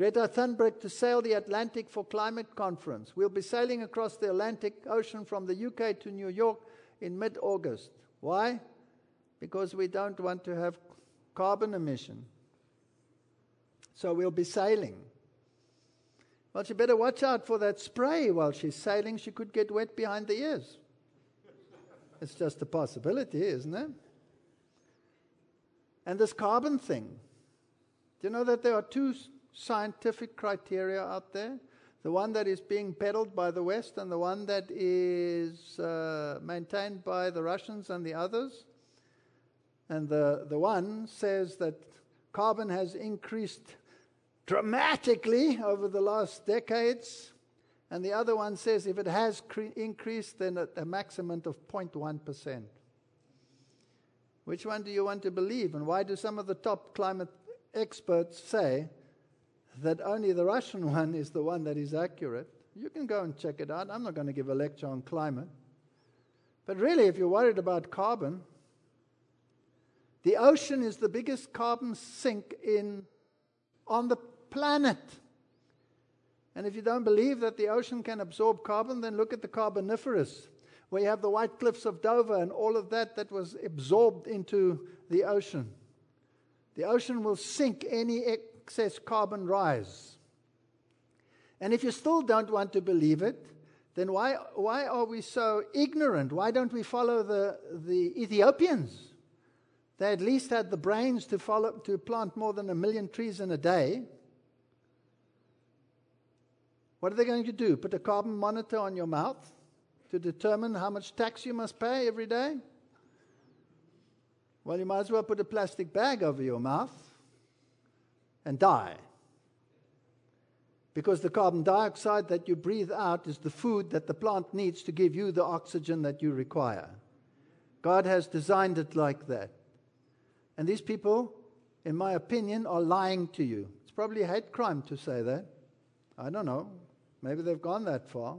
Greta Thunberg to sail the Atlantic for climate conference. We'll be sailing across the Atlantic Ocean from the UK to New York in mid August. Why? Because we don't want to have carbon emission. So we'll be sailing. Well, she better watch out for that spray while she's sailing. She could get wet behind the ears. It's just a possibility, isn't it? And this carbon thing. Do you know that there are two scientific criteria out there? The one that is being peddled by the West and the one that is uh, maintained by the Russians and the others. And the, the one says that carbon has increased dramatically over the last decades. And the other one says if it has cre- increased, then at a maximum of 0.1%. Which one do you want to believe? And why do some of the top climate experts say that only the Russian one is the one that is accurate? You can go and check it out. I'm not going to give a lecture on climate. But really, if you're worried about carbon, the ocean is the biggest carbon sink in, on the planet. And if you don't believe that the ocean can absorb carbon, then look at the Carboniferous, where you have the White Cliffs of Dover and all of that that was absorbed into the ocean. The ocean will sink any excess carbon rise. And if you still don't want to believe it, then why, why are we so ignorant? Why don't we follow the, the Ethiopians? They at least had the brains to, follow, to plant more than a million trees in a day. What are they going to do? Put a carbon monitor on your mouth to determine how much tax you must pay every day? Well, you might as well put a plastic bag over your mouth and die. Because the carbon dioxide that you breathe out is the food that the plant needs to give you the oxygen that you require. God has designed it like that. And these people, in my opinion, are lying to you. It's probably a hate crime to say that. I don't know. Maybe they've gone that far.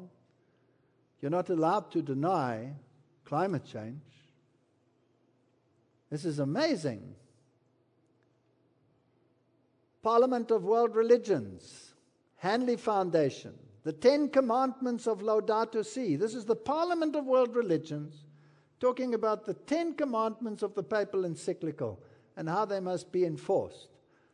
You're not allowed to deny climate change. This is amazing. Parliament of World Religions, Hanley Foundation, the Ten Commandments of Laudato Si. This is the Parliament of World Religions talking about the Ten Commandments of the papal encyclical and how they must be enforced.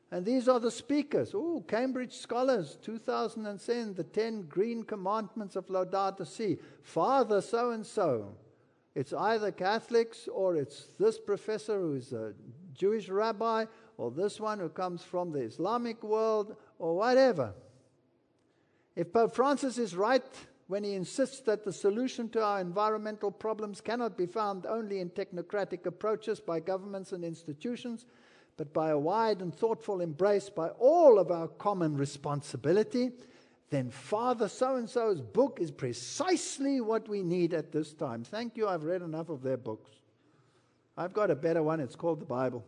And these are the speakers. Oh, Cambridge Scholars, 2010, the 10 Green Commandments of Laudato Si. Father so and so. It's either Catholics or it's this professor who's a Jewish rabbi or this one who comes from the Islamic world or whatever. If Pope Francis is right when he insists that the solution to our environmental problems cannot be found only in technocratic approaches by governments and institutions, but by a wide and thoughtful embrace by all of our common responsibility, then Father so and so's book is precisely what we need at this time. Thank you, I've read enough of their books. I've got a better one, it's called the Bible.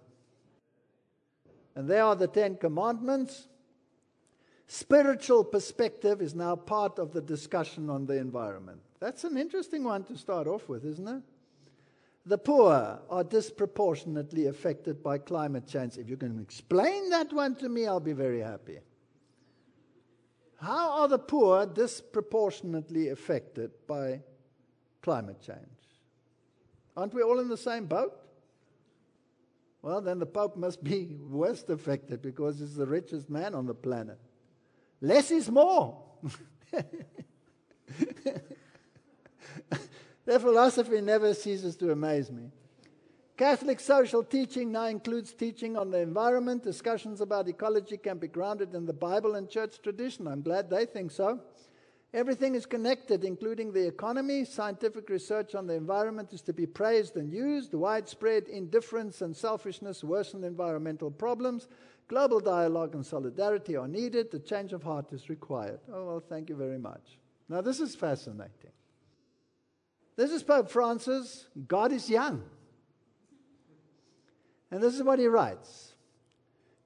And there are the Ten Commandments. Spiritual perspective is now part of the discussion on the environment. That's an interesting one to start off with, isn't it? The poor are disproportionately affected by climate change. If you can explain that one to me, I'll be very happy. How are the poor disproportionately affected by climate change? Aren't we all in the same boat? Well, then the Pope must be worst affected because he's the richest man on the planet. Less is more. Their philosophy never ceases to amaze me. Catholic social teaching now includes teaching on the environment. Discussions about ecology can be grounded in the Bible and church tradition. I'm glad they think so. Everything is connected, including the economy. Scientific research on the environment is to be praised and used. Widespread indifference and selfishness worsen environmental problems. Global dialogue and solidarity are needed. The change of heart is required. Oh, well, thank you very much. Now, this is fascinating. This is Pope Francis. God is young. And this is what he writes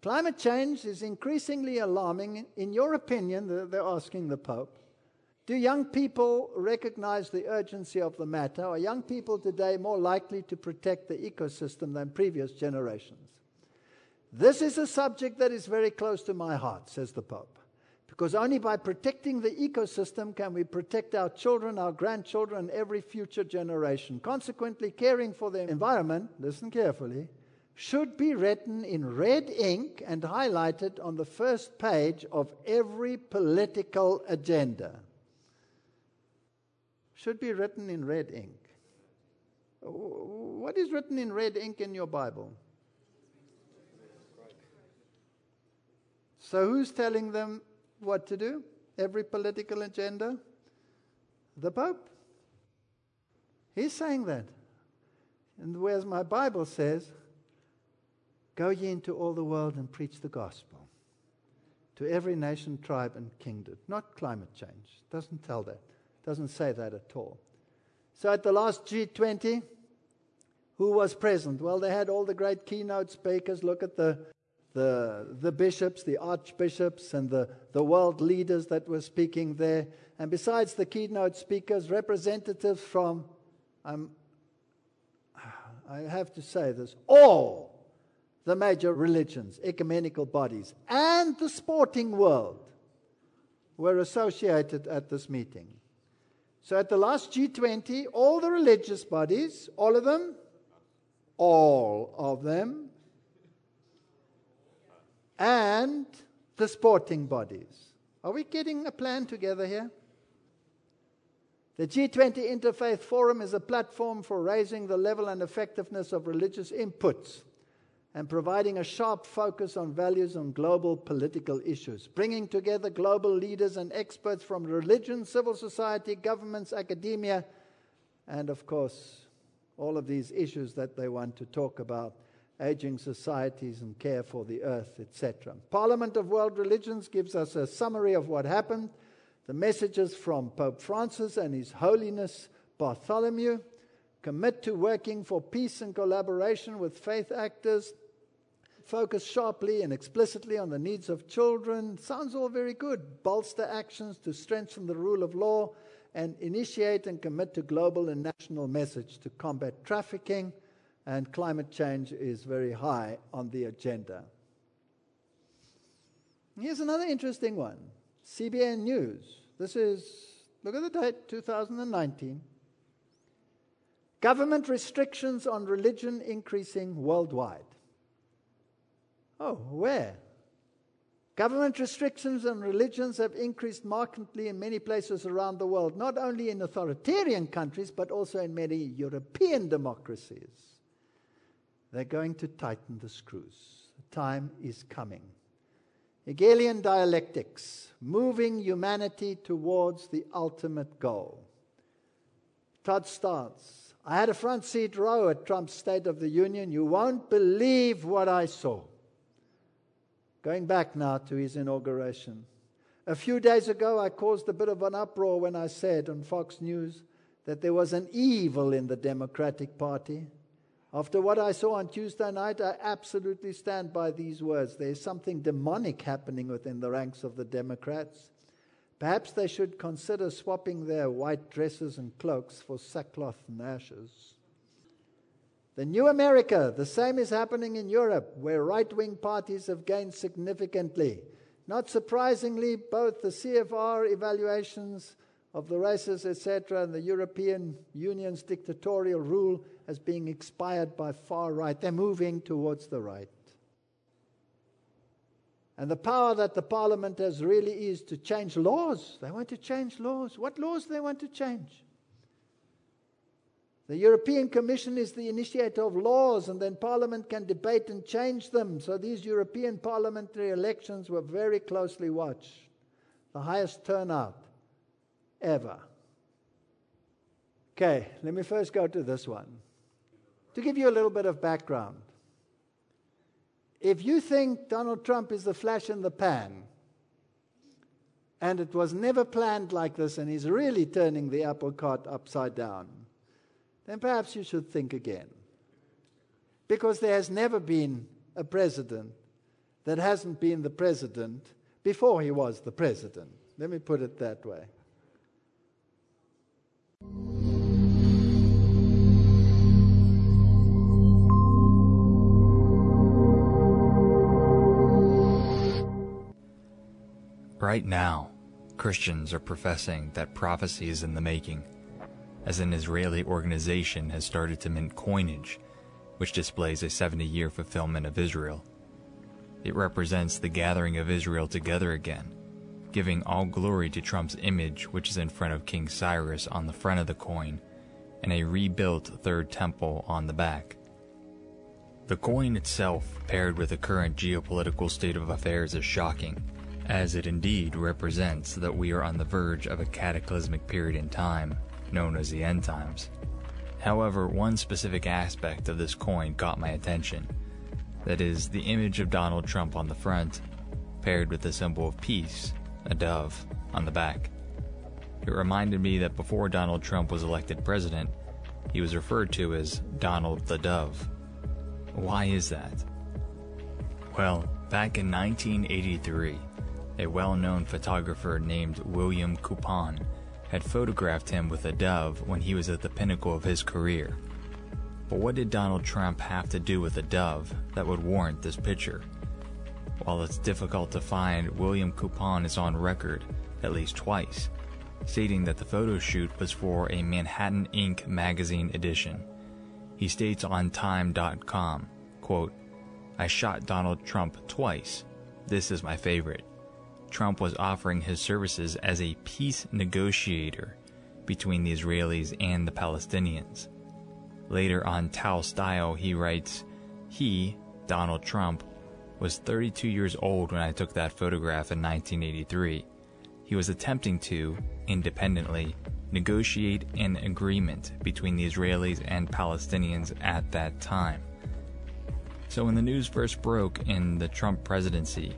Climate change is increasingly alarming. In your opinion, they're asking the Pope, do young people recognize the urgency of the matter? Are young people today more likely to protect the ecosystem than previous generations? This is a subject that is very close to my heart, says the Pope, because only by protecting the ecosystem can we protect our children, our grandchildren, and every future generation. Consequently, caring for the environment, listen carefully, should be written in red ink and highlighted on the first page of every political agenda. Should be written in red ink. What is written in red ink in your Bible? So, who's telling them what to do? Every political agenda? The Pope. He's saying that. And whereas my Bible says, Go ye into all the world and preach the gospel to every nation, tribe, and kingdom. Not climate change. Doesn't tell that. Doesn't say that at all. So at the last G20, who was present? Well, they had all the great keynote speakers. Look at the, the, the bishops, the archbishops, and the, the world leaders that were speaking there. And besides the keynote speakers, representatives from, um, I have to say this, all the major religions, ecumenical bodies, and the sporting world were associated at this meeting. So at the last G20, all the religious bodies, all of them, all of them, and the sporting bodies. Are we getting a plan together here? The G20 Interfaith Forum is a platform for raising the level and effectiveness of religious inputs and providing a sharp focus on values on global political issues, bringing together global leaders and experts from religion, civil society, governments, academia, and of course, all of these issues that they want to talk about aging societies and care for the earth, etc. Parliament of World Religions gives us a summary of what happened, the messages from Pope Francis and His Holiness Bartholomew. Commit to working for peace and collaboration with faith actors, focus sharply and explicitly on the needs of children. Sounds all very good. Bolster actions to strengthen the rule of law and initiate and commit to global and national message to combat trafficking and climate change is very high on the agenda. Here's another interesting one. CBN News. This is look at the date 2019. Government restrictions on religion increasing worldwide. Oh, where? Government restrictions on religions have increased markedly in many places around the world, not only in authoritarian countries, but also in many European democracies. They're going to tighten the screws. The time is coming. Hegelian dialectics, moving humanity towards the ultimate goal. Todd Starnes. I had a front seat row at Trump's State of the Union. You won't believe what I saw. Going back now to his inauguration. A few days ago, I caused a bit of an uproar when I said on Fox News that there was an evil in the Democratic Party. After what I saw on Tuesday night, I absolutely stand by these words. There is something demonic happening within the ranks of the Democrats. Perhaps they should consider swapping their white dresses and cloaks for sackcloth and ashes. The new America, the same is happening in Europe, where right wing parties have gained significantly. Not surprisingly, both the CFR evaluations of the races, etc., and the European Union's dictatorial rule as being expired by far right. They're moving towards the right. And the power that the parliament has really is to change laws. They want to change laws. What laws do they want to change? The European Commission is the initiator of laws, and then Parliament can debate and change them. So these European parliamentary elections were very closely watched. The highest turnout ever. Okay, let me first go to this one. To give you a little bit of background, if you think Donald Trump is the flash in the pan, and it was never planned like this, and he's really turning the apple cart upside down then perhaps you should think again. Because there has never been a president that hasn't been the president before he was the president. Let me put it that way. Right now, Christians are professing that prophecy is in the making as an Israeli organization has started to mint coinage which displays a 70 year fulfillment of Israel. It represents the gathering of Israel together again, giving all glory to Trump's image, which is in front of King Cyrus on the front of the coin, and a rebuilt third temple on the back. The coin itself, paired with the current geopolitical state of affairs, is shocking, as it indeed represents that we are on the verge of a cataclysmic period in time, known as the end times. However, one specific aspect of this coin caught my attention. That is, the image of Donald Trump on the front, paired with the symbol of peace, a dove, on the back. It reminded me that before Donald Trump was elected president, he was referred to as Donald the Dove. Why is that? Well, back in 1983, a well known photographer named William Coupon had photographed him with a dove when he was at the pinnacle of his career. But what did Donald Trump have to do with a dove that would warrant this picture? While it's difficult to find, William Coupon is on record, at least twice, stating that the photo shoot was for a Manhattan Inc. magazine edition. He states on Time.com, quote, I shot Donald Trump twice. This is my favorite. Trump was offering his services as a peace negotiator between the Israelis and the Palestinians. Later on Tao Style, he writes, He, Donald Trump, was 32 years old when I took that photograph in 1983. He was attempting to, independently, negotiate an agreement between the Israelis and Palestinians at that time. So when the news first broke in the Trump presidency,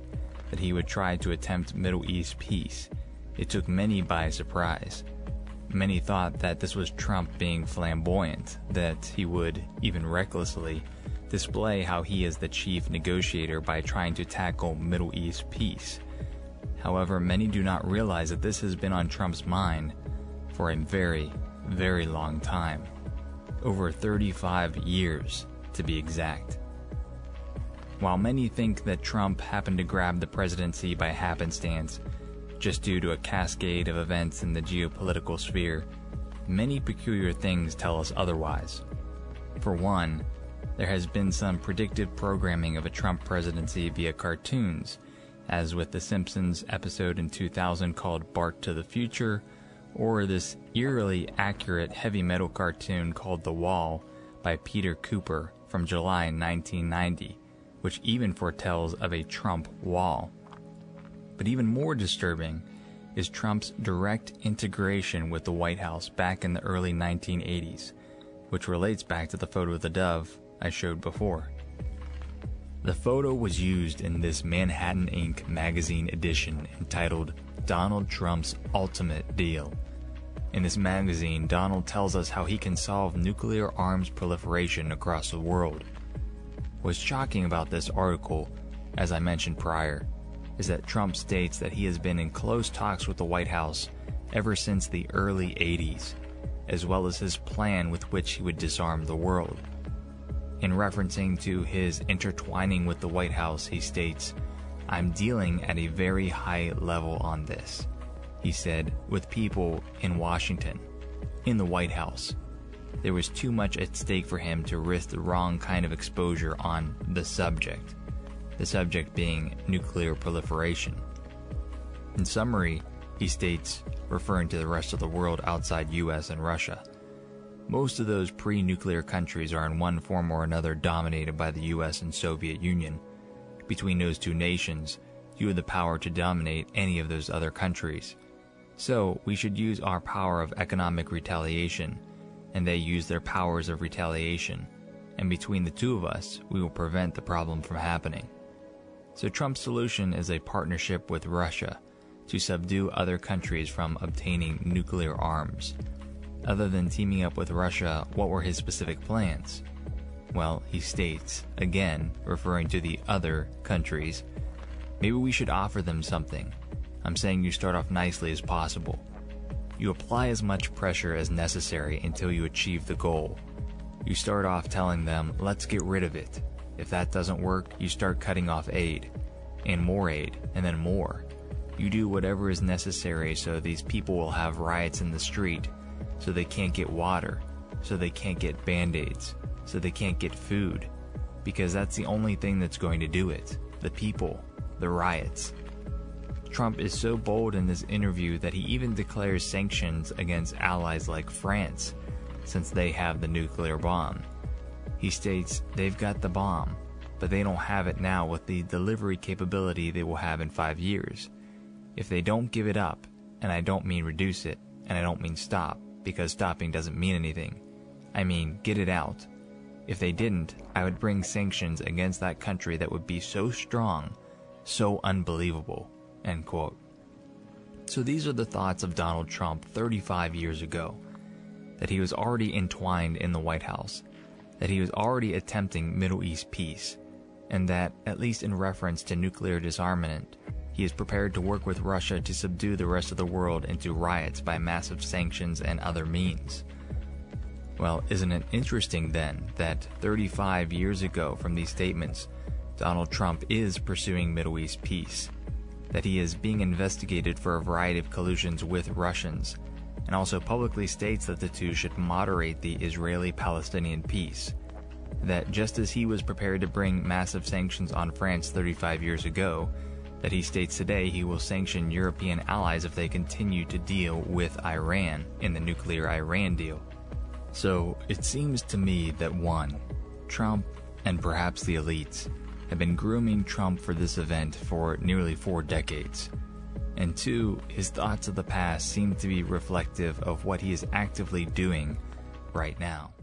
that he would try to attempt Middle East peace. It took many by surprise. Many thought that this was Trump being flamboyant, that he would, even recklessly, display how he is the chief negotiator by trying to tackle Middle East peace. However, many do not realize that this has been on Trump's mind for a very, very long time. Over 35 years, to be exact. While many think that Trump happened to grab the presidency by happenstance, just due to a cascade of events in the geopolitical sphere, many peculiar things tell us otherwise. For one, there has been some predictive programming of a Trump presidency via cartoons, as with The Simpsons episode in 2000 called Bart to the Future, or this eerily accurate heavy metal cartoon called The Wall by Peter Cooper from July 1990 which even foretells of a Trump wall. But even more disturbing is Trump's direct integration with the White House back in the early 1980s, which relates back to the photo of the dove I showed before. The photo was used in this Manhattan Inc. magazine edition entitled Donald Trump's Ultimate Deal. In this magazine, Donald tells us how he can solve nuclear arms proliferation across the world What's shocking about this article, as I mentioned prior, is that Trump states that he has been in close talks with the White House ever since the early 80s, as well as his plan with which he would disarm the world. In referencing to his intertwining with the White House, he states, I'm dealing at a very high level on this, he said, with people in Washington, in the White House, there was too much at stake for him to risk the wrong kind of exposure on the subject, the subject being nuclear proliferation. In summary, he states, referring to the rest of the world outside US and Russia, most of those pre nuclear countries are in one form or another dominated by the US and Soviet Union. Between those two nations, you have the power to dominate any of those other countries. So, we should use our power of economic retaliation and they use their powers of retaliation, and between the two of us, we will prevent the problem from happening. So Trump's solution is a partnership with Russia to subdue other countries from obtaining nuclear arms. Other than teaming up with Russia, what were his specific plans? Well, he states, again, referring to the other countries, maybe we should offer them something. I'm saying you start off nicely as possible. You apply as much pressure as necessary until you achieve the goal. You start off telling them, let's get rid of it. If that doesn't work, you start cutting off aid, and more aid, and then more. You do whatever is necessary so these people will have riots in the street, so they can't get water, so they can't get band aids, so they can't get food, because that's the only thing that's going to do it the people, the riots. Trump is so bold in this interview that he even declares sanctions against allies like France, since they have the nuclear bomb. He states they've got the bomb, but they don't have it now with the delivery capability they will have in five years. If they don't give it up, and I don't mean reduce it, and I don't mean stop, because stopping doesn't mean anything, I mean get it out. If they didn't, I would bring sanctions against that country that would be so strong, so unbelievable. End quote. So these are the thoughts of Donald Trump 35 years ago. That he was already entwined in the White House, that he was already attempting Middle East peace, and that, at least in reference to nuclear disarmament, he is prepared to work with Russia to subdue the rest of the world into riots by massive sanctions and other means. Well, isn't it interesting then that 35 years ago from these statements, Donald Trump is pursuing Middle East peace, that he is being investigated for a variety of collusions with Russians, and also publicly states that the two should moderate the Israeli Palestinian peace. That just as he was prepared to bring massive sanctions on France 35 years ago, that he states today he will sanction European allies if they continue to deal with Iran in the nuclear Iran deal. So it seems to me that one, Trump and perhaps the elites have been grooming Trump for this event for nearly four decades. And two, his thoughts of the past seem to be reflective of what he is actively doing right now.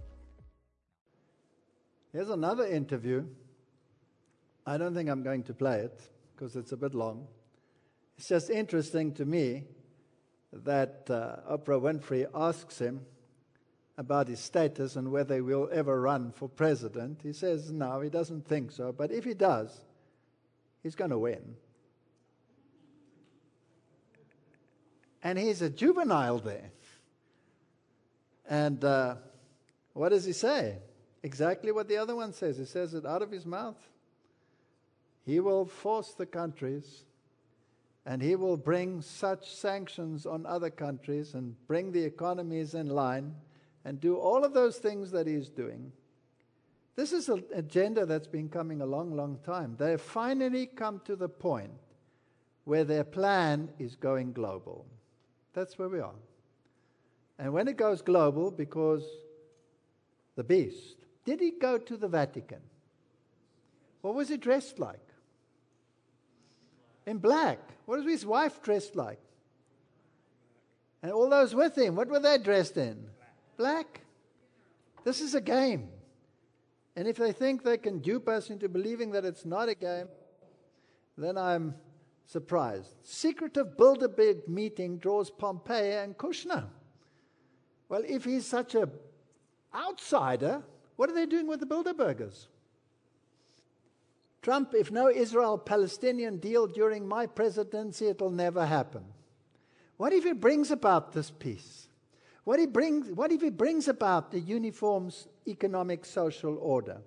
Here's another interview. I don't think I'm going to play it because it's a bit long. It's just interesting to me that uh, Oprah Winfrey asks him, about his status and whether he will ever run for president. He says no, he doesn't think so. But if he does, he's going to win. And he's a juvenile there. And uh, what does he say? Exactly what the other one says. He says it out of his mouth. He will force the countries and he will bring such sanctions on other countries and bring the economies in line and do all of those things that he's doing. This is an agenda that's been coming a long, long time. They have finally come to the point where their plan is going global. That's where we are. And when it goes global, because the beast, did he go to the Vatican? What was he dressed like? In black. What was his wife dressed like? And all those with him, what were they dressed in? Black. This is a game. And if they think they can dupe us into believing that it's not a game, then I'm surprised. Secretive Bilderberg meeting draws Pompeo and Kushner. Well, if he's such a outsider, what are they doing with the Bilderbergers? Trump, if no Israel Palestinian deal during my presidency, it'll never happen. What if he brings about this peace? What, brings, what if he brings about the uniform economic social order?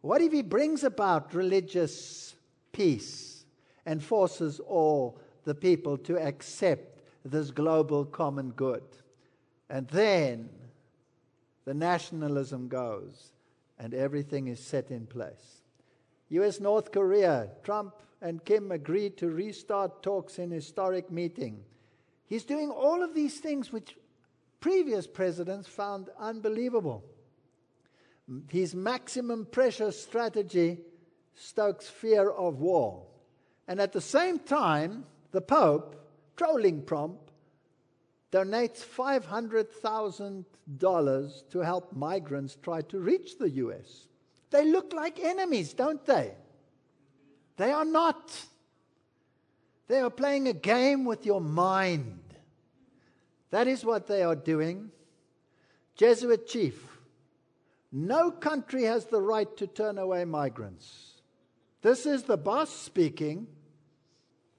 What if he brings about religious peace and forces all the people to accept this global common good? And then the nationalism goes and everything is set in place. US North Korea, Trump and Kim agreed to restart talks in historic meeting. He's doing all of these things which previous presidents found unbelievable. His maximum pressure strategy stokes fear of war. And at the same time, the Pope, trolling Trump, donates $500,000 to help migrants try to reach the US. They look like enemies, don't they? They are not. They are playing a game with your mind. That is what they are doing. Jesuit chief. No country has the right to turn away migrants. This is the boss speaking.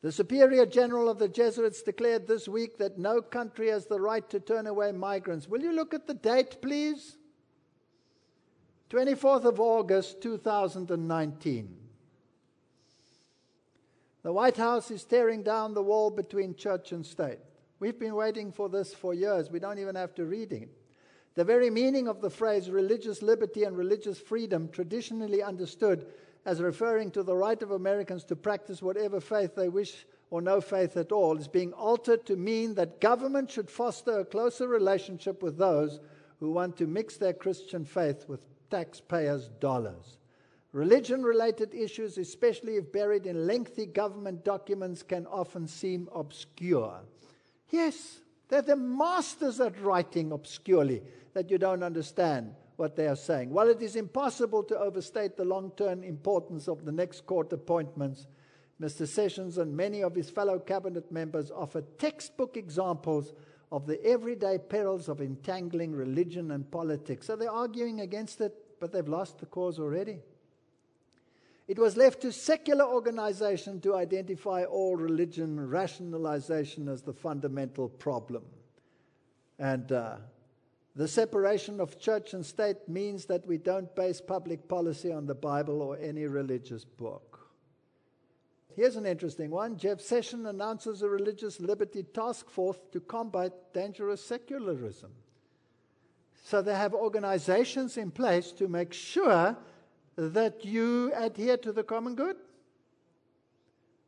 The Superior General of the Jesuits declared this week that no country has the right to turn away migrants. Will you look at the date, please? 24th of August 2019. The White House is tearing down the wall between church and state. We've been waiting for this for years. We don't even have to read it. The very meaning of the phrase religious liberty and religious freedom, traditionally understood as referring to the right of Americans to practice whatever faith they wish or no faith at all, is being altered to mean that government should foster a closer relationship with those who want to mix their Christian faith with taxpayers' dollars. Religion related issues, especially if buried in lengthy government documents, can often seem obscure. Yes, they're the masters at writing obscurely that you don't understand what they are saying. While it is impossible to overstate the long term importance of the next court appointments, Mr. Sessions and many of his fellow cabinet members offer textbook examples of the everyday perils of entangling religion and politics. So they're arguing against it, but they've lost the cause already. It was left to secular organization to identify all religion rationalization as the fundamental problem. And uh, the separation of church and state means that we don't base public policy on the Bible or any religious book. Here's an interesting one. Jeff Sessions announces a religious liberty task force to combat dangerous secularism. So they have organizations in place to make sure that you adhere to the common good.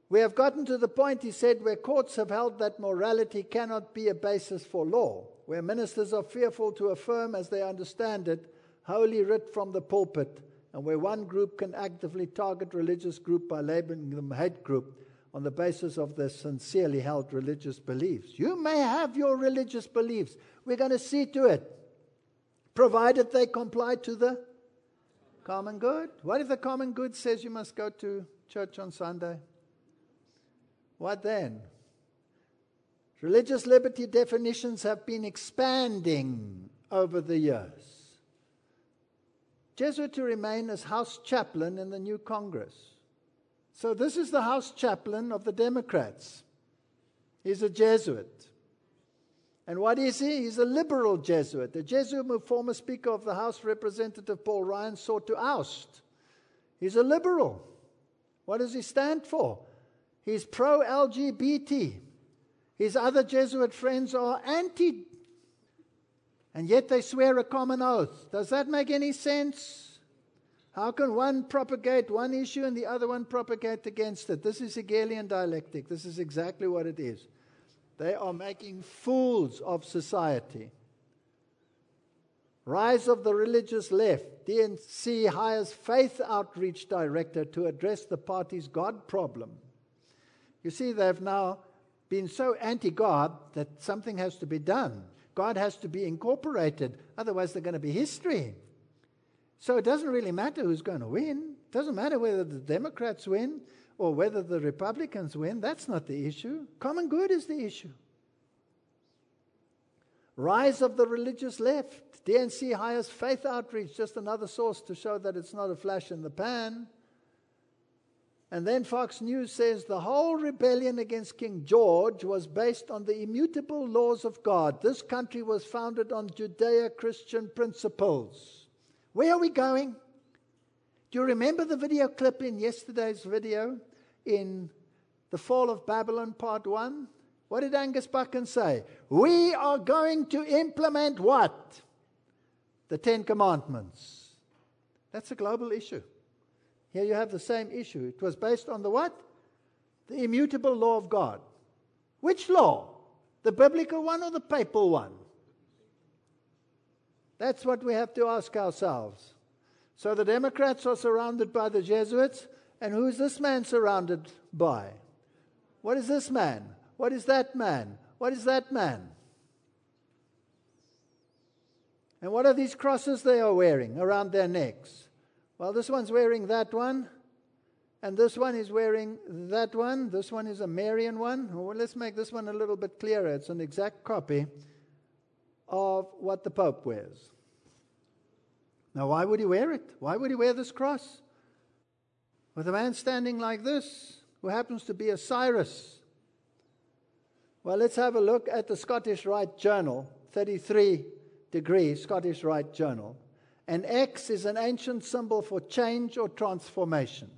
We have gotten to the point, he said, where courts have held that morality cannot be a basis for law, where ministers are fearful to affirm, as they understand it, holy writ from the pulpit, and where one group can actively target religious group by labeling them hate group on the basis of their sincerely held religious beliefs. You may have your religious beliefs. We're going to see to it, provided they comply to the Common good. What if the common good says you must go to church on Sunday? What then? Religious liberty definitions have been expanding over the years. Jesuit to remain as House chaplain in the new Congress. So, this is the House chaplain of the Democrats. He's a Jesuit. And what is he? He's a liberal Jesuit. The Jesuit who former Speaker of the House, Representative Paul Ryan, sought to oust. He's a liberal. What does he stand for? He's pro LGBT. His other Jesuit friends are anti. And yet they swear a common oath. Does that make any sense? How can one propagate one issue and the other one propagate against it? This is Hegelian dialectic. This is exactly what it is. They are making fools of society. Rise of the religious left. DNC hires faith outreach director to address the party's God problem. You see, they've now been so anti God that something has to be done. God has to be incorporated, otherwise, they're going to be history. So it doesn't really matter who's going to win. It doesn't matter whether the Democrats win or whether the Republicans win, that's not the issue. Common good is the issue. Rise of the religious left. DNC hires faith outreach, just another source to show that it's not a flash in the pan. And then Fox News says the whole rebellion against King George was based on the immutable laws of God. This country was founded on Judeo Christian principles. Where are we going? Do you remember the video clip in yesterday's video in The Fall of Babylon, Part 1? What did Angus Buchan say? We are going to implement what? The Ten Commandments. That's a global issue. Here you have the same issue. It was based on the what? The immutable law of God. Which law? The biblical one or the papal one? That's what we have to ask ourselves. So the Democrats are surrounded by the Jesuits, and who is this man surrounded by? What is this man? What is that man? What is that man? And what are these crosses they are wearing around their necks? Well, this one's wearing that one, and this one is wearing that one. This one is a Marian one. Well, let's make this one a little bit clearer. It's an exact copy of what the Pope wears. Now, why would he wear it? Why would he wear this cross? With a man standing like this, who happens to be a Cyrus. Well, let's have a look at the Scottish Rite Journal, 33 degree Scottish Rite Journal. An X is an ancient symbol for change or transformation.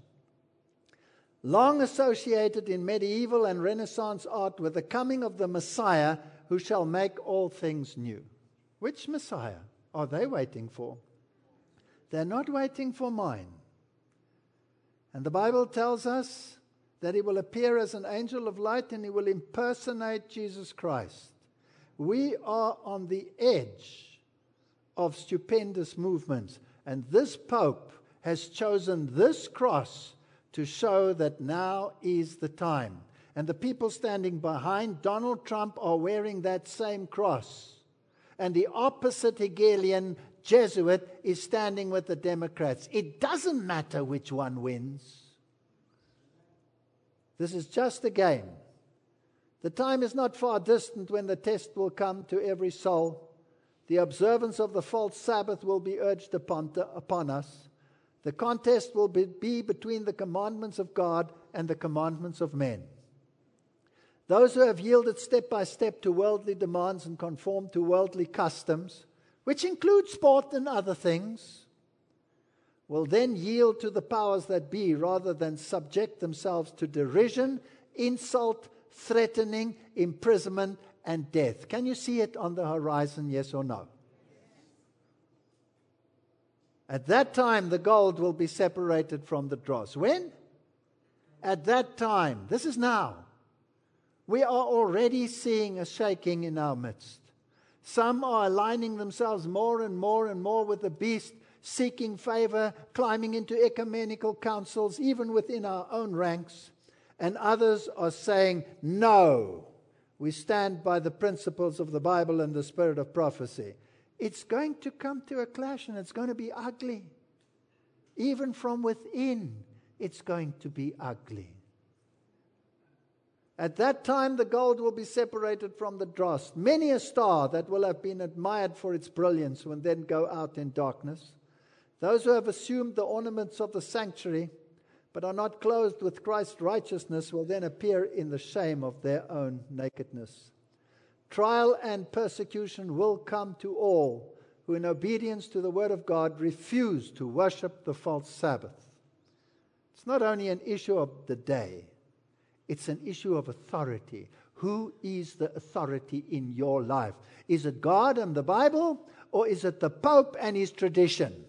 Long associated in medieval and Renaissance art with the coming of the Messiah who shall make all things new. Which Messiah? are they waiting for? They're not waiting for mine. And the Bible tells us that he will appear as an angel of light and he will impersonate Jesus Christ. We are on the edge of stupendous movements, and this Pope has chosen this cross to show that now is the time. And the people standing behind Donald Trump are wearing that same cross. And the opposite Hegelian Jesuit is standing with the Democrats. It doesn't matter which one wins. This is just a game. The time is not far distant when the test will come to every soul. The observance of the false Sabbath will be urged upon, to, upon us. The contest will be, be between the commandments of God and the commandments of men. Those who have yielded step by step to worldly demands and conformed to worldly customs, which include sport and other things, will then yield to the powers that be rather than subject themselves to derision, insult, threatening, imprisonment, and death. Can you see it on the horizon, yes or no? At that time, the gold will be separated from the dross. When? At that time. This is now. We are already seeing a shaking in our midst. Some are aligning themselves more and more and more with the beast, seeking favor, climbing into ecumenical councils, even within our own ranks. And others are saying, No, we stand by the principles of the Bible and the spirit of prophecy. It's going to come to a clash and it's going to be ugly. Even from within, it's going to be ugly. At that time, the gold will be separated from the dross. Many a star that will have been admired for its brilliance will then go out in darkness. Those who have assumed the ornaments of the sanctuary but are not clothed with Christ's righteousness will then appear in the shame of their own nakedness. Trial and persecution will come to all who, in obedience to the word of God, refuse to worship the false Sabbath. It's not only an issue of the day, it's an issue of authority. Who is the authority in your life? Is it God and the Bible, or is it the Pope and his tradition?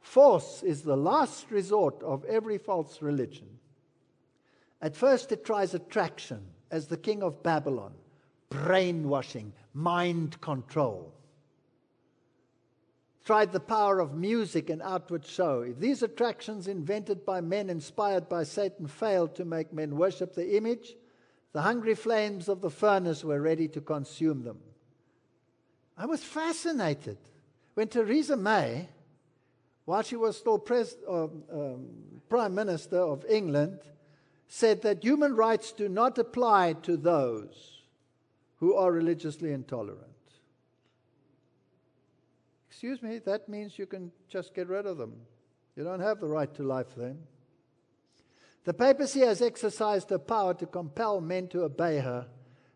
Force is the last resort of every false religion. At first, it tries attraction as the king of Babylon, brainwashing, mind control. Tried the power of music and outward show. If these attractions invented by men inspired by Satan failed to make men worship the image, the hungry flames of the furnace were ready to consume them. I was fascinated when Theresa May, while she was still pres- uh, um, Prime Minister of England, said that human rights do not apply to those who are religiously intolerant. Excuse me, that means you can just get rid of them. You don't have the right to life then. The papacy has exercised her power to compel men to obey her,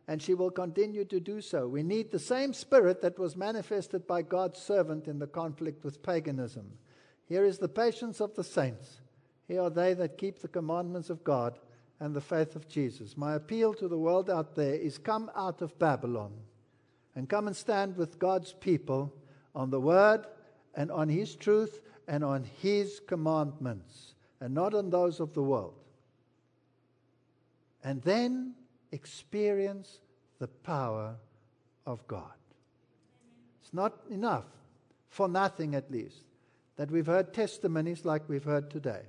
and she will continue to do so. We need the same spirit that was manifested by God's servant in the conflict with paganism. Here is the patience of the saints here are they that keep the commandments of God and the faith of Jesus. My appeal to the world out there is come out of Babylon and come and stand with God's people on the word and on his truth and on his commandments and not on those of the world. And then experience the power of God. It's not enough, for nothing at least, that we've heard testimonies like we've heard today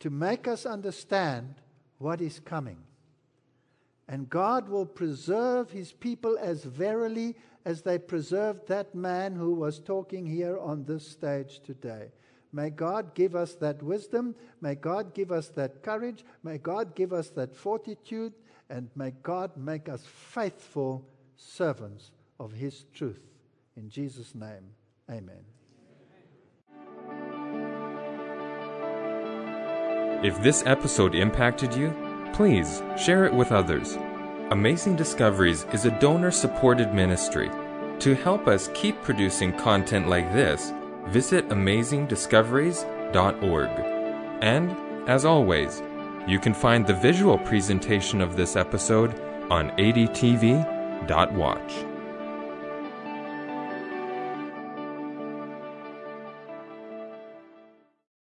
to make us understand what is coming. And God will preserve his people as verily as they preserved that man who was talking here on this stage today. May God give us that wisdom. May God give us that courage. May God give us that fortitude. And may God make us faithful servants of his truth. In Jesus' name, amen. If this episode impacted you, please share it with others. Amazing Discoveries is a donor supported ministry. To help us keep producing content like this, visit amazingdiscoveries.org. And, as always, you can find the visual presentation of this episode on adtv.watch.